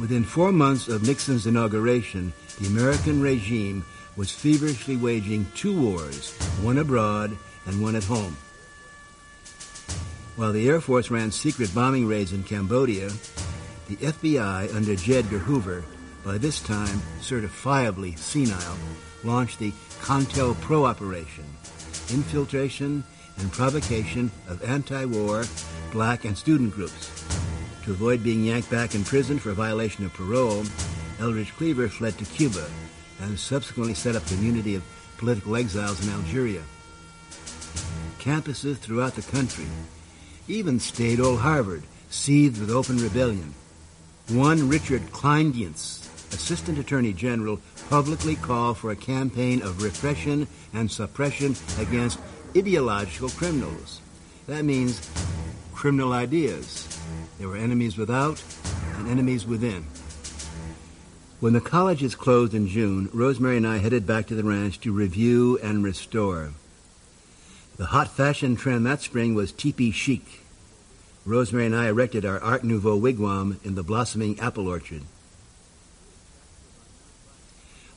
Within four months of Nixon's inauguration, the American regime was feverishly waging two wars, one abroad and one at home. While the Air Force ran secret bombing raids in Cambodia, the FBI under J. Edgar Hoover by this time certifiably senile, launched the COINTELPRO operation, infiltration and provocation of anti-war black and student groups. To avoid being yanked back in prison for violation of parole, Eldridge Cleaver fled to Cuba and subsequently set up a community of political exiles in Algeria. Campuses throughout the country. Even state old Harvard seethed with open rebellion. One Richard Kleindienst, Assistant Attorney General, publicly called for a campaign of repression and suppression against ideological criminals. That means criminal ideas. There were enemies without and enemies within. When the colleges closed in June, Rosemary and I headed back to the ranch to review and restore. The hot fashion trend that spring was teepee chic. Rosemary and I erected our Art Nouveau wigwam in the blossoming apple orchard.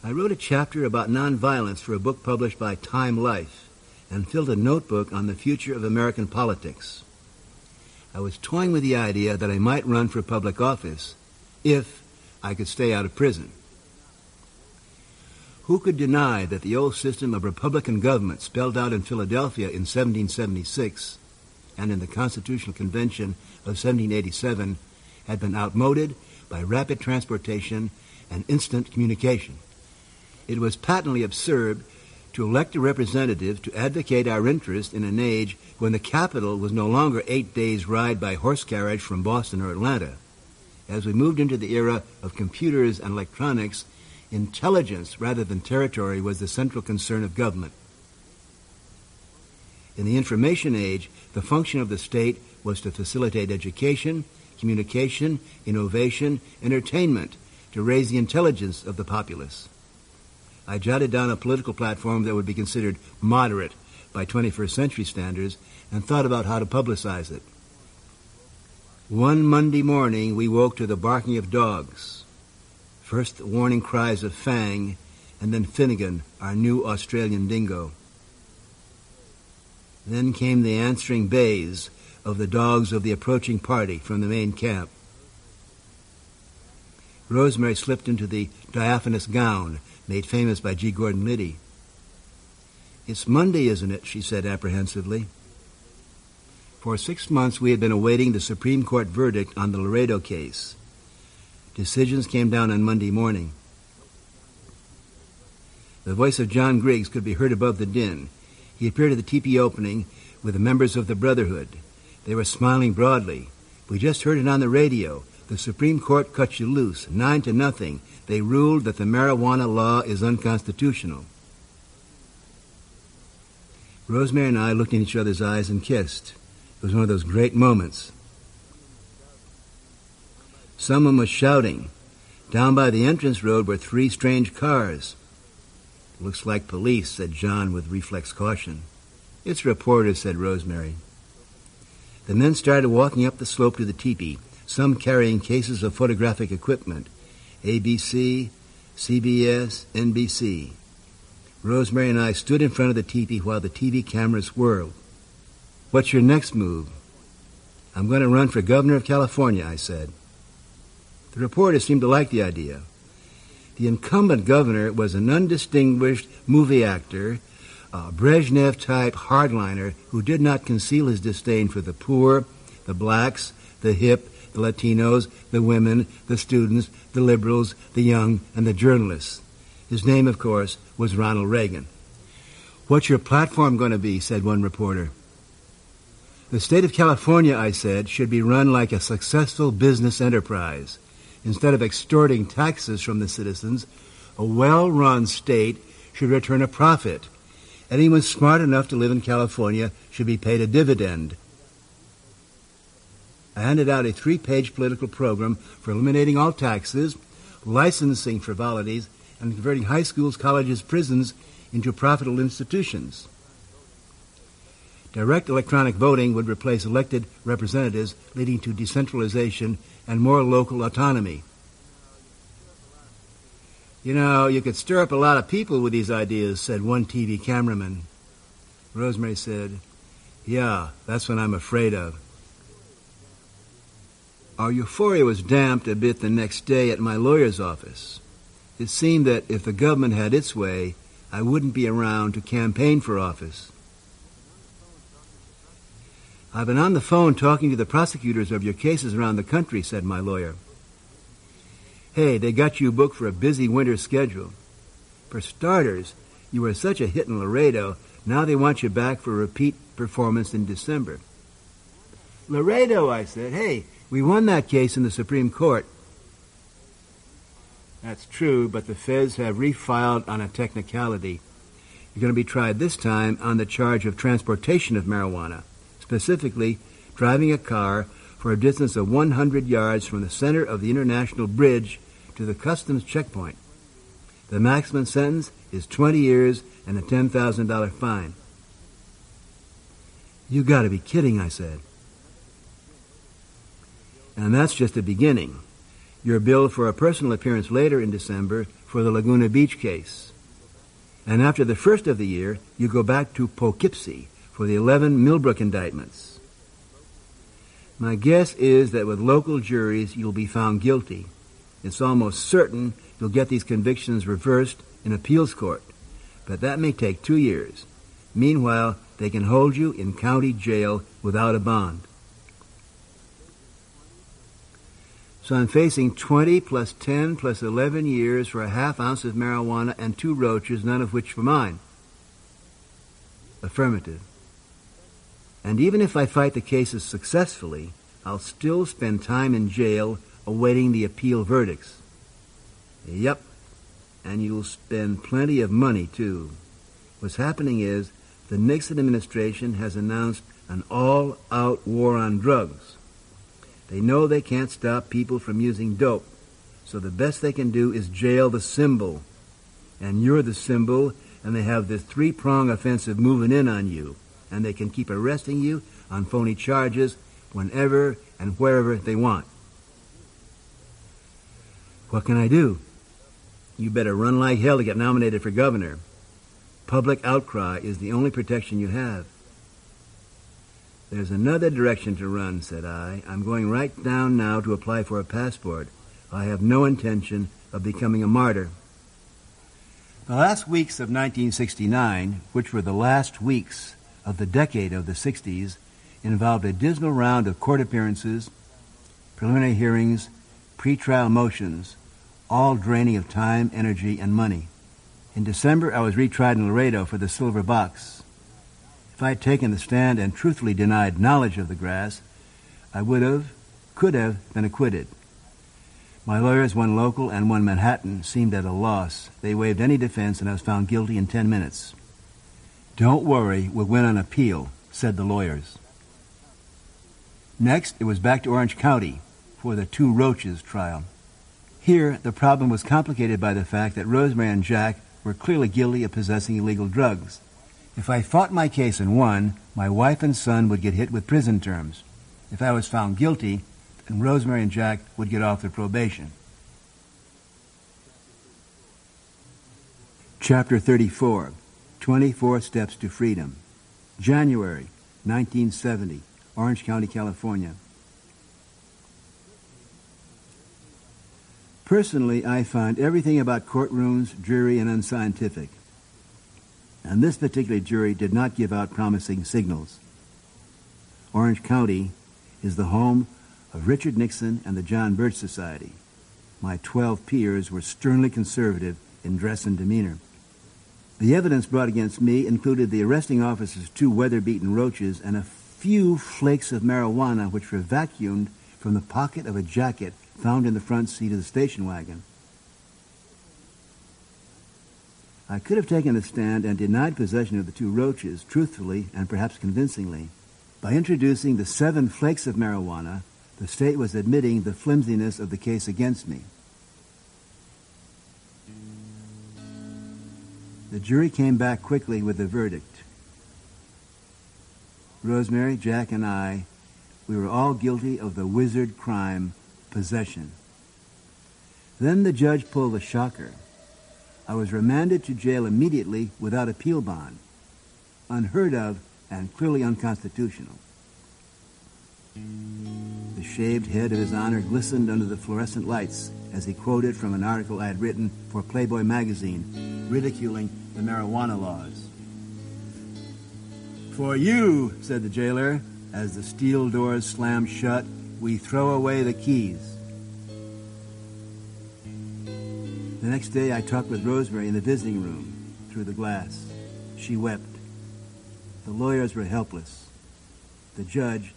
I wrote a chapter about nonviolence for a book published by Time Life and filled a notebook on the future of American politics. I was toying with the idea that I might run for public office if I could stay out of prison. Who could deny that the old system of Republican government spelled out in Philadelphia in 1776 and in the Constitutional Convention of 1787 had been outmoded by rapid transportation and instant communication? It was patently absurd to elect a representative to advocate our interest in an age when the capital was no longer eight days' ride by horse carriage from Boston or Atlanta. As we moved into the era of computers and electronics, intelligence rather than territory was the central concern of government. In the information age, the function of the state was to facilitate education, communication, innovation, entertainment, to raise the intelligence of the populace. I jotted down a political platform that would be considered moderate by 21st century standards and thought about how to publicize it. One Monday morning, we woke to the barking of dogs. First the warning cries of Fang, and then Finnegan, our new Australian dingo. Then came the answering bays of the dogs of the approaching party from the main camp. Rosemary slipped into the diaphanous gown made famous by G. Gordon Liddy. It's Monday, isn't it? she said apprehensively. For six months we had been awaiting the Supreme Court verdict on the Laredo case. Decisions came down on Monday morning. The voice of John Griggs could be heard above the din. He appeared at the teepee opening with the members of the Brotherhood. They were smiling broadly. We just heard it on the radio. The Supreme Court cut you loose, nine to nothing. They ruled that the marijuana law is unconstitutional. Rosemary and I looked in each other's eyes and kissed. It was one of those great moments. Someone was shouting. Down by the entrance road were three strange cars. Looks like police, said John with reflex caution. It's reporters, said Rosemary. The men started walking up the slope to the teepee, some carrying cases of photographic equipment. ABC, CBS, NBC. Rosemary and I stood in front of the teepee while the TV cameras whirled. What's your next move? I'm going to run for governor of California, I said. The reporters seemed to like the idea. The incumbent governor was an undistinguished movie actor, a Brezhnev type hardliner who did not conceal his disdain for the poor, the blacks, the hip, the Latinos, the women, the students, the liberals, the young, and the journalists. His name, of course, was Ronald Reagan. What's your platform going to be? said one reporter. The state of California, I said, should be run like a successful business enterprise. Instead of extorting taxes from the citizens, a well-run state should return a profit. Anyone smart enough to live in California should be paid a dividend. I handed out a three-page political program for eliminating all taxes, licensing frivolities, and converting high schools, colleges, prisons into profitable institutions. Direct electronic voting would replace elected representatives, leading to decentralization and more local autonomy. You know, you could stir up a lot of people with these ideas, said one TV cameraman. Rosemary said, Yeah, that's what I'm afraid of. Our euphoria was damped a bit the next day at my lawyer's office. It seemed that if the government had its way, I wouldn't be around to campaign for office. I've been on the phone talking to the prosecutors of your cases around the country, said my lawyer. Hey, they got you booked for a busy winter schedule. For starters, you were such a hit in Laredo Now they want you back for a repeat performance in December. Laredo, I said, hey, we won that case in the Supreme Court. That's true, but the feds have refiled on a technicality. You're going to be tried this time on the charge of transportation of marijuana, specifically driving a car for a distance of 100 yards from the center of the International Bridge to the customs checkpoint. The maximum sentence is 20 years and a $10,000 fine. You gotta be kidding, I said. And that's just the beginning. You're billed for a personal appearance later in December for the Laguna Beach case. And after the first of the year, you go back to Poughkeepsie for the 11 Millbrook indictments. My guess is that with local juries, you'll be found guilty. It's almost certain you'll get these convictions reversed in appeals court, but that may take two years. Meanwhile, they can hold you in county jail without a bond. So I'm facing 20 plus 10 plus 11 years for a half ounce of marijuana and two roaches, none of which were mine. Affirmative. And even if I fight the cases successfully, I'll still spend time in jail awaiting the appeal verdicts. Yep. And you'll spend plenty of money, too. What's happening is the Nixon administration has announced an all-out war on drugs. They know they can't stop people from using dope, so the best they can do is jail the symbol. And you're the symbol, and they have this three-prong offensive moving in on you, and they can keep arresting you on phony charges whenever and wherever they want. What can I do? You better run like hell to get nominated for governor. Public outcry is the only protection you have. There's another direction to run, said I. I'm going right down now to apply for a passport. I have no intention of becoming a martyr. The last weeks of 1969, which were the last weeks of the decade of the 60s, involved a dismal round of court appearances, preliminary hearings, pretrial motions, all draining of time, energy, and money. In December, I was retried in Laredo for the silver box. If I had taken the stand and truthfully denied knowledge of the grass, I would have, could have, been acquitted. My lawyers, one local and one Manhattan, seemed at a loss. They waived any defense, and I was found guilty in ten minutes. Don't worry, we'll win on appeal, said the lawyers. Next, it was back to Orange County for the two Roaches trial. Here, the problem was complicated by the fact that Rosemary and Jack were clearly guilty of possessing illegal drugs. If I fought my case and won, my wife and son would get hit with prison terms. If I was found guilty, then Rosemary and Jack would get off their probation. Chapter 34 24 Steps to Freedom. January 1970, Orange County, California. Personally, I find everything about courtrooms dreary and unscientific. And this particular jury did not give out promising signals. Orange County is the home of Richard Nixon and the John Birch Society. My 12 peers were sternly conservative in dress and demeanor. The evidence brought against me included the arresting officer's two weather-beaten roaches and a few flakes of marijuana which were vacuumed from the pocket of a jacket found in the front seat of the station wagon. I could have taken the stand and denied possession of the two roaches truthfully and perhaps convincingly. By introducing the seven flakes of marijuana, the state was admitting the flimsiness of the case against me. The jury came back quickly with a verdict. Rosemary, Jack, and I, we were all guilty of the wizard crime possession. Then the judge pulled a shocker. I was remanded to jail immediately without appeal bond. Unheard of and clearly unconstitutional. The shaved head of his honor glistened under the fluorescent lights as he quoted from an article I had written for Playboy magazine ridiculing the marijuana laws. For you, said the jailer, as the steel doors slammed shut we throw away the keys. The next day I talked with Rosemary in the visiting room through the glass. She wept. The lawyers were helpless. The judge,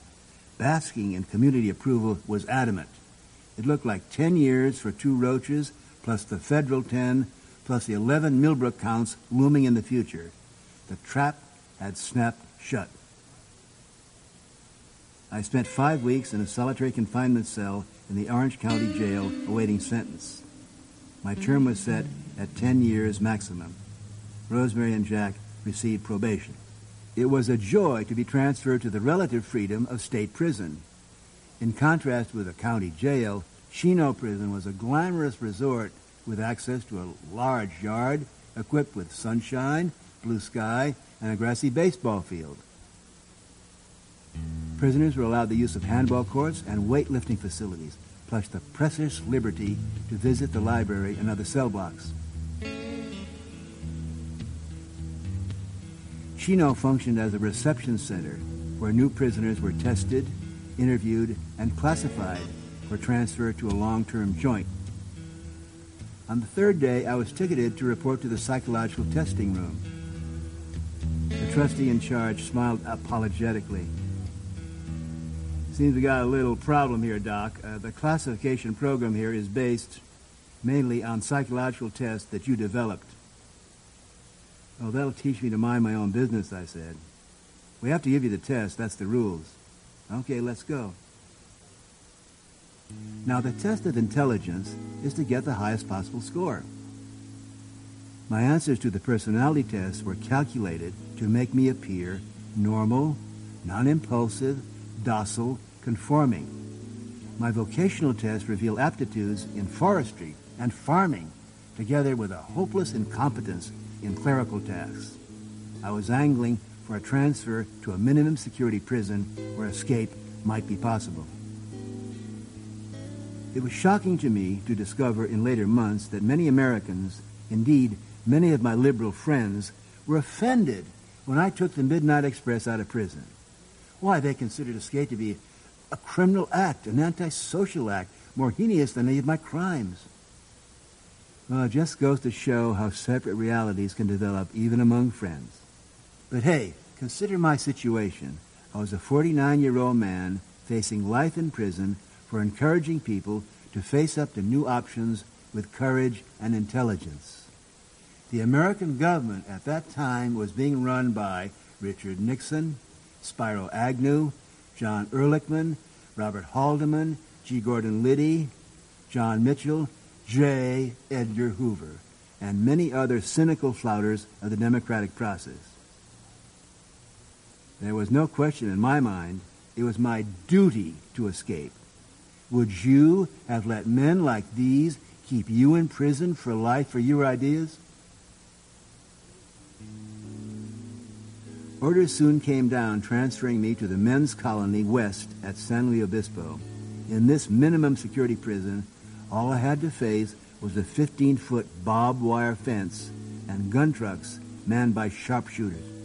basking in community approval, was adamant. It looked like 10 years for two roaches, plus the federal 10, plus the 11 Millbrook counts looming in the future. The trap had snapped shut. I spent five weeks in a solitary confinement cell in the Orange County Jail awaiting sentence. My term was set at 10 years maximum. Rosemary and Jack received probation. It was a joy to be transferred to the relative freedom of state prison. In contrast with a county jail, Chino Prison was a glamorous resort with access to a large yard equipped with sunshine, blue sky, and a grassy baseball field. Prisoners were allowed the use of handball courts and weightlifting facilities, plus the precious liberty to visit the library and other cell blocks. Chino functioned as a reception center where new prisoners were tested, interviewed, and classified for transfer to a long-term joint. On the third day, I was ticketed to report to the psychological testing room. The trustee in charge smiled apologetically. Seems we got a little problem here, Doc. Uh, the classification program here is based mainly on psychological tests that you developed. Oh, that'll teach me to mind my own business, I said. We have to give you the test. That's the rules. Okay, let's go. Now, the test of intelligence is to get the highest possible score. My answers to the personality test were calculated to make me appear normal, non-impulsive, docile, conforming. My vocational test revealed aptitudes in forestry and farming, together with a hopeless incompetence in clerical tasks. I was angling for a transfer to a minimum security prison where escape might be possible. It was shocking to me to discover in later months that many Americans, indeed many of my liberal friends, were offended when I took the Midnight Express out of prison. Why, they considered escape to be a criminal act, an antisocial act, more heinous than any of my crimes. Well, it just goes to show how separate realities can develop even among friends. But hey, consider my situation. I was a 49-year-old man facing life in prison for encouraging people to face up to new options with courage and intelligence. The American government at that time was being run by Richard Nixon, Spiro Agnew, John Ehrlichman, Robert Haldeman, G. Gordon Liddy, John Mitchell, J. Edgar Hoover, and many other cynical flouters of the democratic process. There was no question in my mind it was my duty to escape. Would you have let men like these keep you in prison for life for your ideas? Orders soon came down transferring me to the men's colony west at San Luis Obispo. In this minimum security prison, all I had to face was a 15-foot barbed wire fence and gun trucks manned by sharpshooters.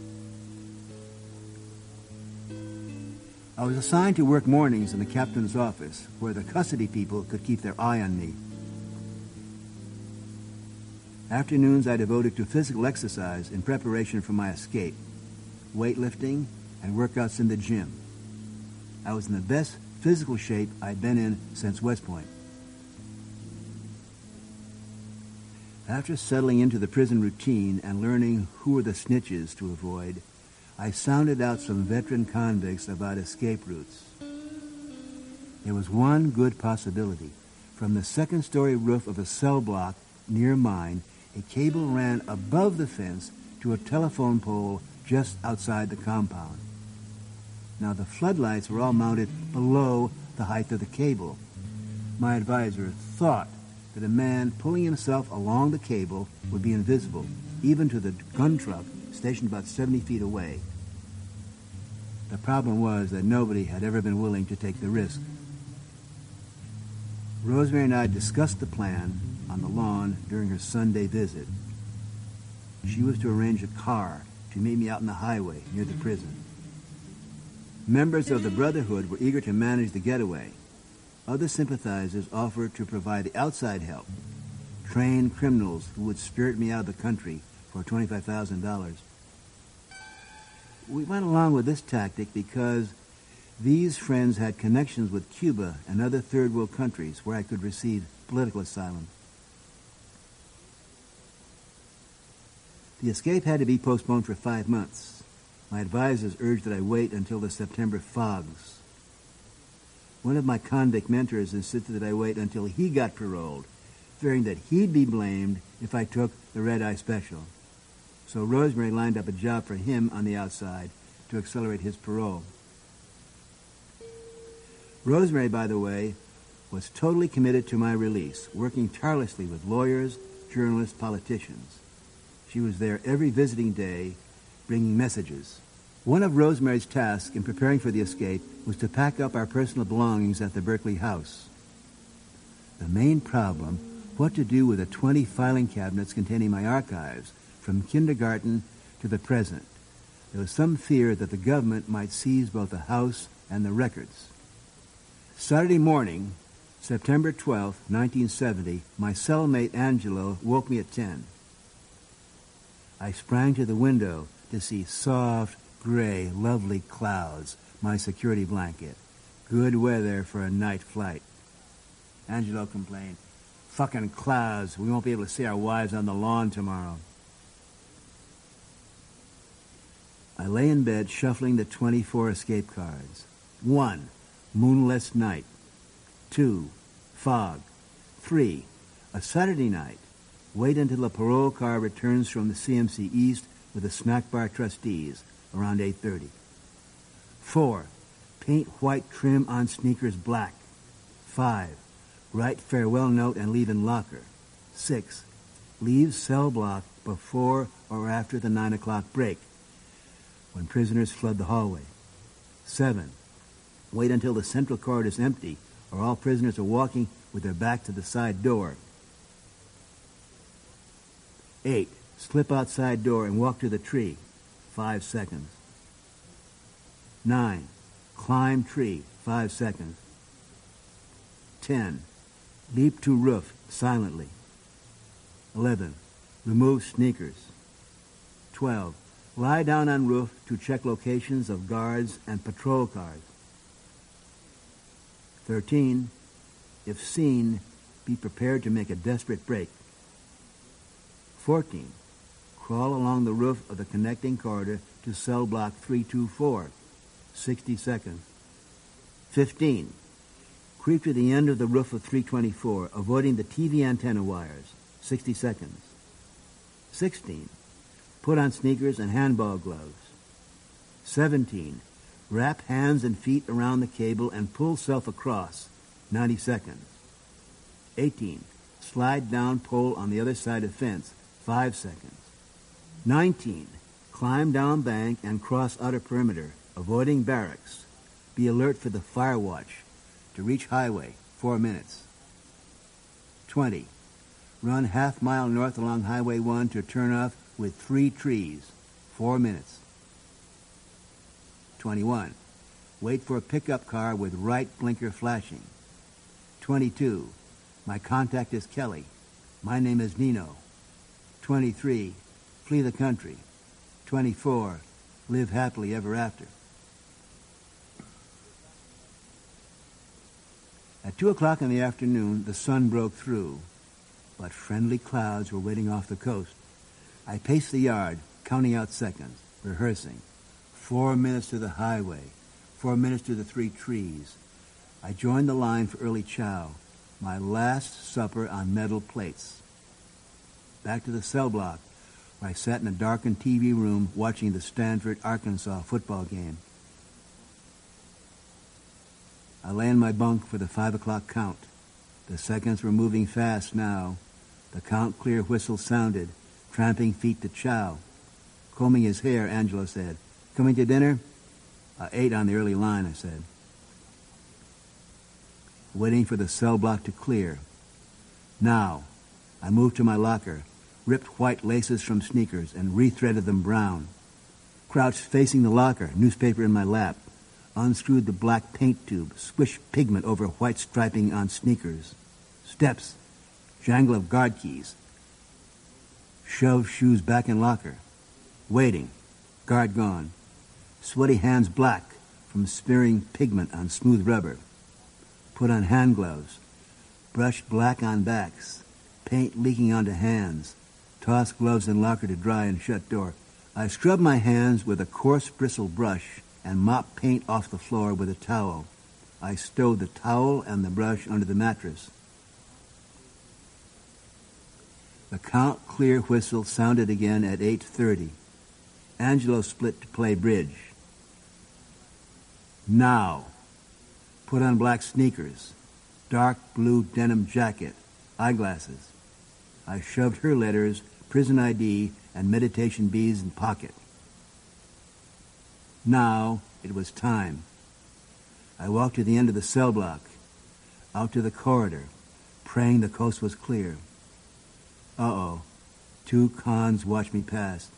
I was assigned to work mornings in the captain's office, where the custody people could keep their eye on me. Afternoons I devoted to physical exercise in preparation for my escape weightlifting, and workouts in the gym. I was in the best physical shape I'd been in since West Point. After settling into the prison routine and learning who were the snitches to avoid, I sounded out some veteran convicts about escape routes. There was one good possibility. From the second story roof of a cell block near mine, a cable ran above the fence to a telephone pole just outside the compound. Now the floodlights were all mounted below the height of the cable. My advisor thought that a man pulling himself along the cable would be invisible, even to the gun truck stationed about 70 feet away. The problem was that nobody had ever been willing to take the risk. Rosemary and I discussed the plan on the lawn during her Sunday visit. She was to arrange a car to meet me out in the highway near the prison. Members of the Brotherhood were eager to manage the getaway. Other sympathizers offered to provide the outside help, trained criminals who would spirit me out of the country for $25,000. We went along with this tactic because these friends had connections with Cuba and other third world countries where I could receive political asylum. The escape had to be postponed for five months. My advisors urged that I wait until the September fogs. One of my convict mentors insisted that I wait until he got paroled, fearing that he'd be blamed if I took the red eye special. So Rosemary lined up a job for him on the outside to accelerate his parole. Rosemary, by the way, was totally committed to my release, working tirelessly with lawyers, journalists, politicians. She was there every visiting day, bringing messages. One of Rosemary's tasks in preparing for the escape was to pack up our personal belongings at the Berkeley house. The main problem, what to do with the 20 filing cabinets containing my archives, from kindergarten to the present. There was some fear that the government might seize both the house and the records. Saturday morning, September 12, 1970, my cellmate Angelo woke me at 10. I sprang to the window to see soft, gray, lovely clouds, my security blanket. Good weather for a night flight. Angelo complained, Fucking clouds. We won't be able to see our wives on the lawn tomorrow. I lay in bed shuffling the 24 escape cards. One, moonless night. Two, fog. Three, a Saturday night. Wait until the parole car returns from the CMC East with the snack bar trustees around 8.30. Four, paint white trim on sneakers black. Five, write farewell note and leave in locker. Six, leave cell block before or after the 9 o'clock break when prisoners flood the hallway. Seven, wait until the central corridor is empty or all prisoners are walking with their back to the side door. Eight, slip outside door and walk to the tree. Five seconds. Nine, climb tree. Five seconds. Ten, leap to roof silently. Eleven, remove sneakers. Twelve, lie down on roof to check locations of guards and patrol cars. 13. If seen, be prepared to make a desperate break. 14. Crawl along the roof of the connecting corridor to cell block 324. 60 seconds. 15. Creep to the end of the roof of 324, avoiding the TV antenna wires. 60 seconds. 16. Put on sneakers and handball gloves. 17. Wrap hands and feet around the cable and pull self across. 90 seconds. 18. Slide down pole on the other side of fence. 5 seconds. 19. Climb down bank and cross outer perimeter, avoiding barracks. Be alert for the fire watch. To reach highway, 4 minutes. 20. Run half mile north along Highway 1 to turn off with three trees. Four minutes. 21. Wait for a pickup car with right blinker flashing. 22. My contact is Kelly. My name is Nino. 23. Flee the country. 24. Live happily ever after. At 2 o'clock in the afternoon, the sun broke through, but friendly clouds were waiting off the coast. I paced the yard, counting out seconds, rehearsing. Four minutes to the highway, four minutes to the three trees. I joined the line for early chow, my last supper on metal plates. Back to the cell block, where I sat in a darkened TV room watching the Stanford-Arkansas football game. I lay in my bunk for the five o'clock count. The seconds were moving fast now. The count clear whistle sounded tramping feet to chow. Combing his hair, Angelo said, Coming to dinner? I ate on the early line, I said. Waiting for the cell block to clear. Now, I moved to my locker, ripped white laces from sneakers, and rethreaded them brown. Crouched facing the locker, newspaper in my lap, unscrewed the black paint tube, swished pigment over white striping on sneakers. Steps, jangle of guard keys, Shove shoes back in locker. Waiting. Guard gone. Sweaty hands black from smearing pigment on smooth rubber. Put on hand gloves. Brush black on backs. Paint leaking onto hands. Toss gloves in locker to dry and shut door. I scrub my hands with a coarse bristle brush and mop paint off the floor with a towel. I stowed the towel and the brush under the mattress. The count clear whistle sounded again at 8.30. Angelo split to play bridge. Now. Put on black sneakers, dark blue denim jacket, eyeglasses. I shoved her letters, prison ID, and meditation beads in pocket. Now it was time. I walked to the end of the cell block, out to the corridor, praying the coast was clear. Uh-oh. Two cons watched me pass.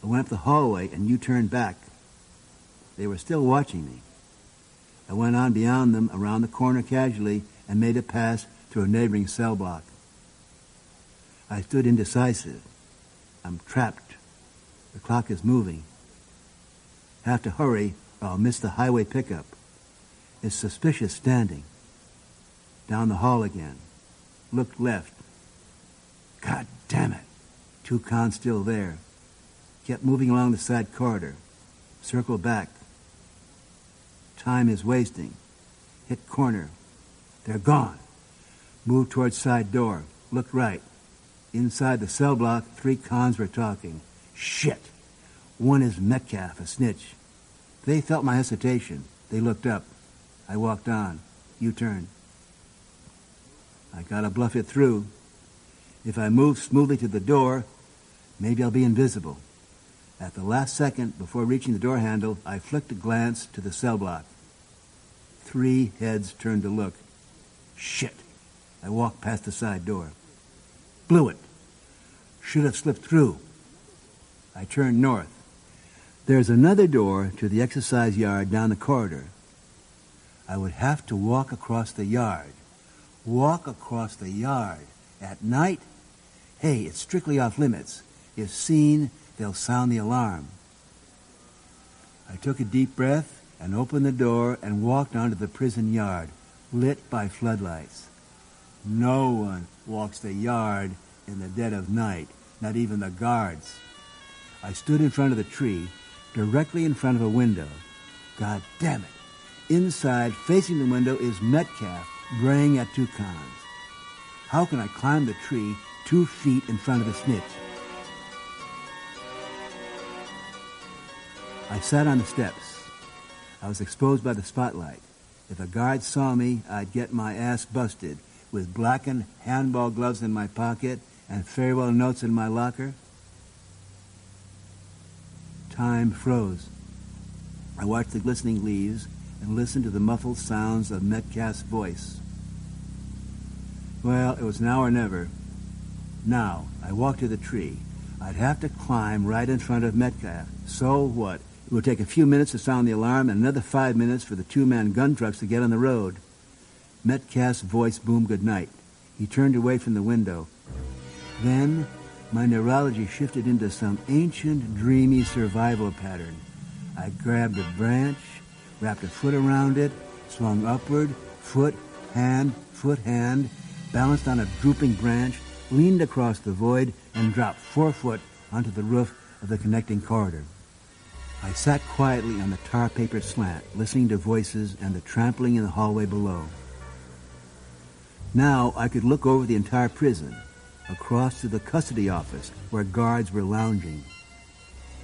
I went up the hallway and you turned back. They were still watching me. I went on beyond them around the corner casually and made a pass through a neighboring cell block. I stood indecisive. I'm trapped. The clock is moving. I Have to hurry or I'll miss the highway pickup. It's suspicious standing. Down the hall again. Looked left. God damn it. Two cons still there. Kept moving along the side corridor. Circle back. Time is wasting. Hit corner. They're gone. Move towards side door. Look right. Inside the cell block, three cons were talking. Shit. One is Metcalf, a snitch. They felt my hesitation. They looked up. I walked on. You turned. I gotta bluff it through. If I move smoothly to the door, maybe I'll be invisible. At the last second, before reaching the door handle, I flicked a glance to the cell block. Three heads turned to look. Shit. I walked past the side door. Blew it. Should have slipped through. I turned north. There's another door to the exercise yard down the corridor. I would have to walk across the yard. Walk across the yard. At night? Hey, it's strictly off limits. If seen, they'll sound the alarm. I took a deep breath and opened the door and walked onto the prison yard, lit by floodlights. No one walks the yard in the dead of night, not even the guards. I stood in front of the tree, directly in front of a window. God damn it. Inside, facing the window, is Metcalf, braying at two cons. How can I climb the tree two feet in front of the snitch? I sat on the steps. I was exposed by the spotlight. If a guard saw me, I'd get my ass busted with blackened handball gloves in my pocket and farewell notes in my locker. Time froze. I watched the glistening leaves and listened to the muffled sounds of Metcalf's voice. Well, it was now or never. Now, I walked to the tree. I'd have to climb right in front of Metcalf. So what? It would take a few minutes to sound the alarm and another five minutes for the two-man gun trucks to get on the road. Metcalf's voice boomed goodnight. He turned away from the window. Then my neurology shifted into some ancient, dreamy survival pattern. I grabbed a branch, wrapped a foot around it, swung upward, foot, hand, foot, hand, balanced on a drooping branch, leaned across the void, and dropped four foot onto the roof of the connecting corridor. I sat quietly on the tar paper slant, listening to voices and the trampling in the hallway below. Now I could look over the entire prison, across to the custody office where guards were lounging.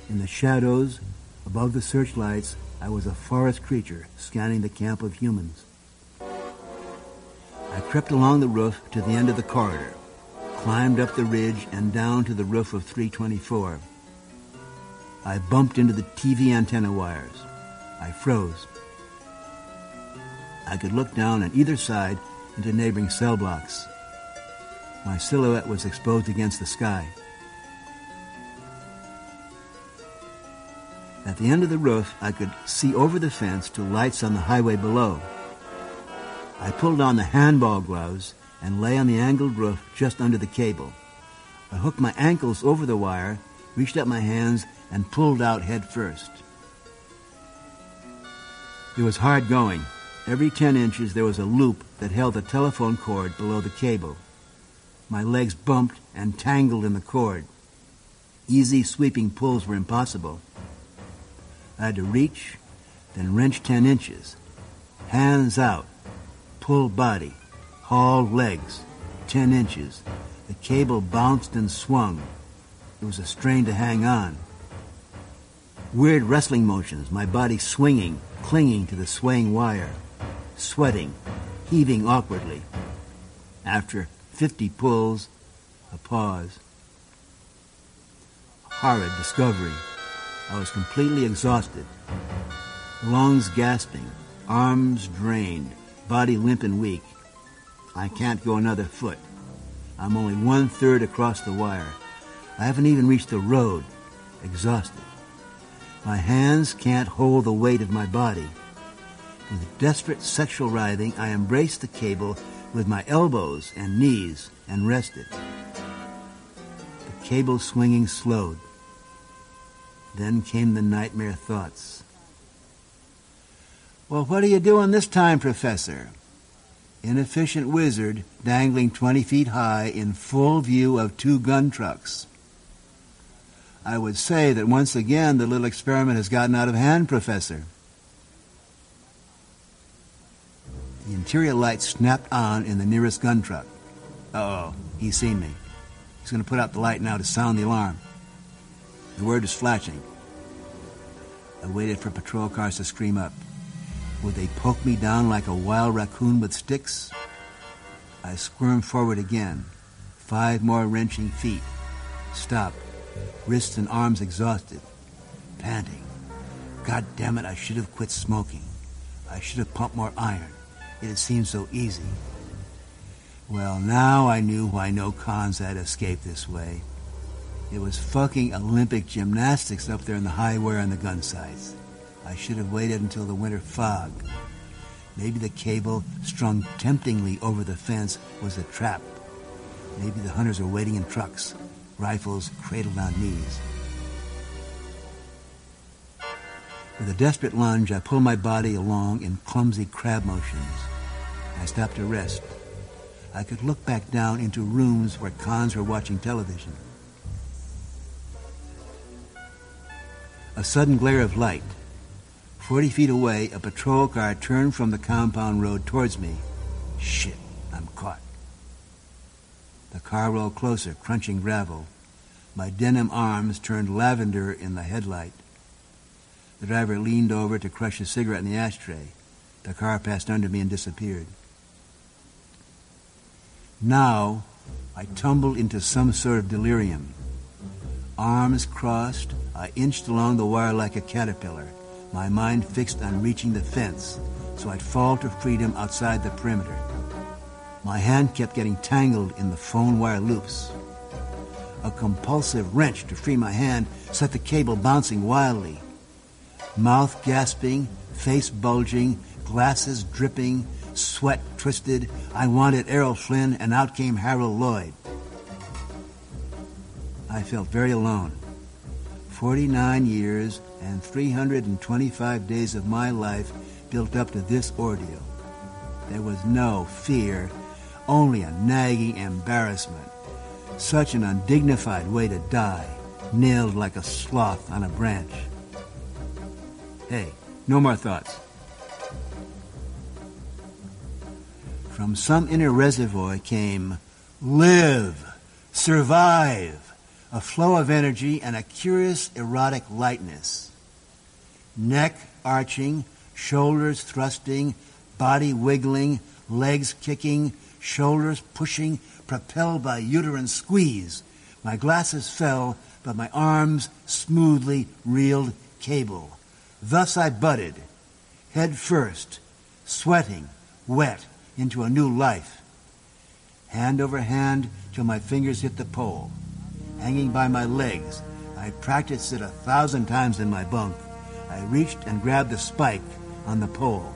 In the shadows, above the searchlights, I was a forest creature scanning the camp of humans. I crept along the roof to the end of the corridor, climbed up the ridge and down to the roof of 324. I bumped into the TV antenna wires. I froze. I could look down on either side into neighboring cell blocks. My silhouette was exposed against the sky. At the end of the roof, I could see over the fence to lights on the highway below. I pulled on the handball gloves and lay on the angled roof just under the cable. I hooked my ankles over the wire, reached up my hands, and pulled out head first. It was hard going. Every 10 inches there was a loop that held the telephone cord below the cable. My legs bumped and tangled in the cord. Easy sweeping pulls were impossible. I had to reach, then wrench 10 inches. Hands out, pull body, haul legs, 10 inches. The cable bounced and swung. It was a strain to hang on. Weird wrestling motions, my body swinging, clinging to the swaying wire, sweating, heaving awkwardly. After 50 pulls, a pause. Horrid discovery. I was completely exhausted. Lungs gasping, arms drained, body limp and weak. I can't go another foot. I'm only one third across the wire. I haven't even reached the road. Exhausted. My hands can't hold the weight of my body. With desperate sexual writhing, I embraced the cable with my elbows and knees and rested. The cable swinging slowed. Then came the nightmare thoughts. Well, what are you doing this time, Professor? Inefficient wizard dangling 20 feet high in full view of two gun trucks. I would say that once again the little experiment has gotten out of hand, Professor. The interior light snapped on in the nearest gun truck. Uh-oh, he's seen me. He's going to put out the light now to sound the alarm. The word is flashing. I waited for patrol cars to scream up. Would they poke me down like a wild raccoon with sticks? I squirmed forward again. Five more wrenching feet. Stop. Wrists and arms exhausted. Panting. God damn it, I should have quit smoking. I should have pumped more iron. It had seemed so easy. Well, now I knew why no cons had escaped this way. It was fucking Olympic gymnastics up there in the high wire on the gun sights. I should have waited until the winter fog. Maybe the cable strung temptingly over the fence was a trap. Maybe the hunters were waiting in trucks, rifles cradled on knees. With a desperate lunge, I pulled my body along in clumsy crab motions. I stopped to rest. I could look back down into rooms where cons were watching television. A sudden glare of light. Forty feet away, a patrol car turned from the compound road towards me. Shit, I'm caught. The car rolled closer, crunching gravel. My denim arms turned lavender in the headlight. The driver leaned over to crush a cigarette in the ashtray. The car passed under me and disappeared. Now, I tumbled into some sort of delirium. Arms crossed, I inched along the wire like a caterpillar, my mind fixed on reaching the fence so I'd fall to freedom outside the perimeter. My hand kept getting tangled in the phone wire loops. A compulsive wrench to free my hand set the cable bouncing wildly. Mouth gasping, face bulging, glasses dripping, sweat twisted. I wanted Errol Flynn, and out came Harold Lloyd. I felt very alone. 49 years and 325 days of my life built up to this ordeal. There was no fear, only a nagging embarrassment. Such an undignified way to die, nailed like a sloth on a branch. Hey, no more thoughts. From some inner reservoir came live, survive, a flow of energy and a curious erotic lightness. Neck arching, shoulders thrusting, body wiggling, legs kicking, shoulders pushing, propelled by uterine squeeze. My glasses fell, but my arms smoothly reeled cable. Thus I budded, head first, sweating, wet, into a new life. Hand over hand till my fingers hit the pole. Hanging by my legs, I practiced it a thousand times in my bunk. I reached and grabbed the spike on the pole,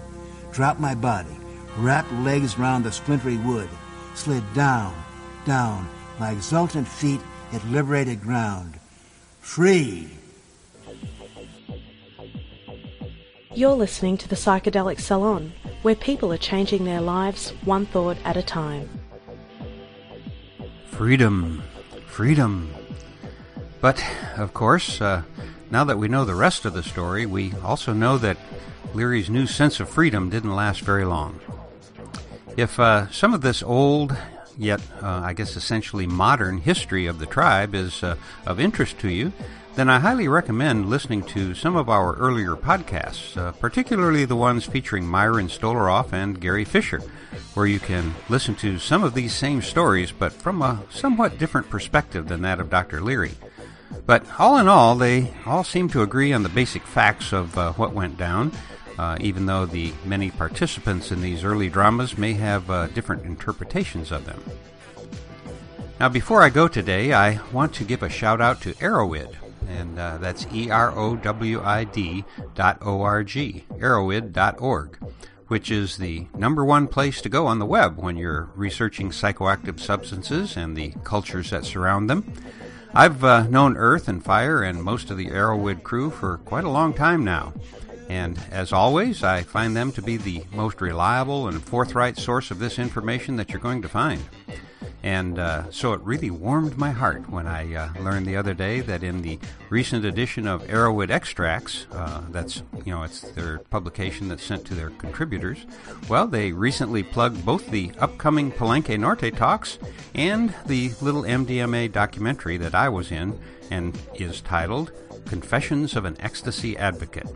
dropped my body, wrapped legs round the splintery wood, slid down, down. My exultant feet hit liberated ground. free. You're listening to the Psychedelic Salon, where people are changing their lives one thought at a time. Freedom, freedom. But, of course, uh, now that we know the rest of the story, we also know that Leary's new sense of freedom didn't last very long. If uh, some of this old, yet uh, I guess essentially modern history of the tribe is uh, of interest to you, then I highly recommend listening to some of our earlier podcasts, uh, particularly the ones featuring Myron Stolaroff and Gary Fisher, where you can listen to some of these same stories, but from a somewhat different perspective than that of Dr. Leary. But all in all, they all seem to agree on the basic facts of uh, what went down, uh, even though the many participants in these early dramas may have uh, different interpretations of them. Now, before I go today, I want to give a shout out to Erowid, and uh, that's E R O W I D dot O R G, erowid dot org, which is the number one place to go on the web when you're researching psychoactive substances and the cultures that surround them. I've uh, known Earth and Fire and most of the Erowid crew for quite a long time now. And as always, I find them to be the most reliable and forthright source of this information that you're going to find. And uh, so it really warmed my heart when I uh, learned the other day that in the recent edition of Erowid Extracts, uh, that's, you know, it's their publication that's sent to their contributors, well, they recently plugged both the upcoming Palenque Norte talks and the little MDMA documentary that I was in and is titled Confessions of an Ecstasy Advocate.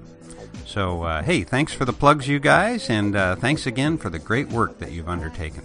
So, uh, hey, thanks for the plugs, you guys, and uh, thanks again for the great work that you've undertaken.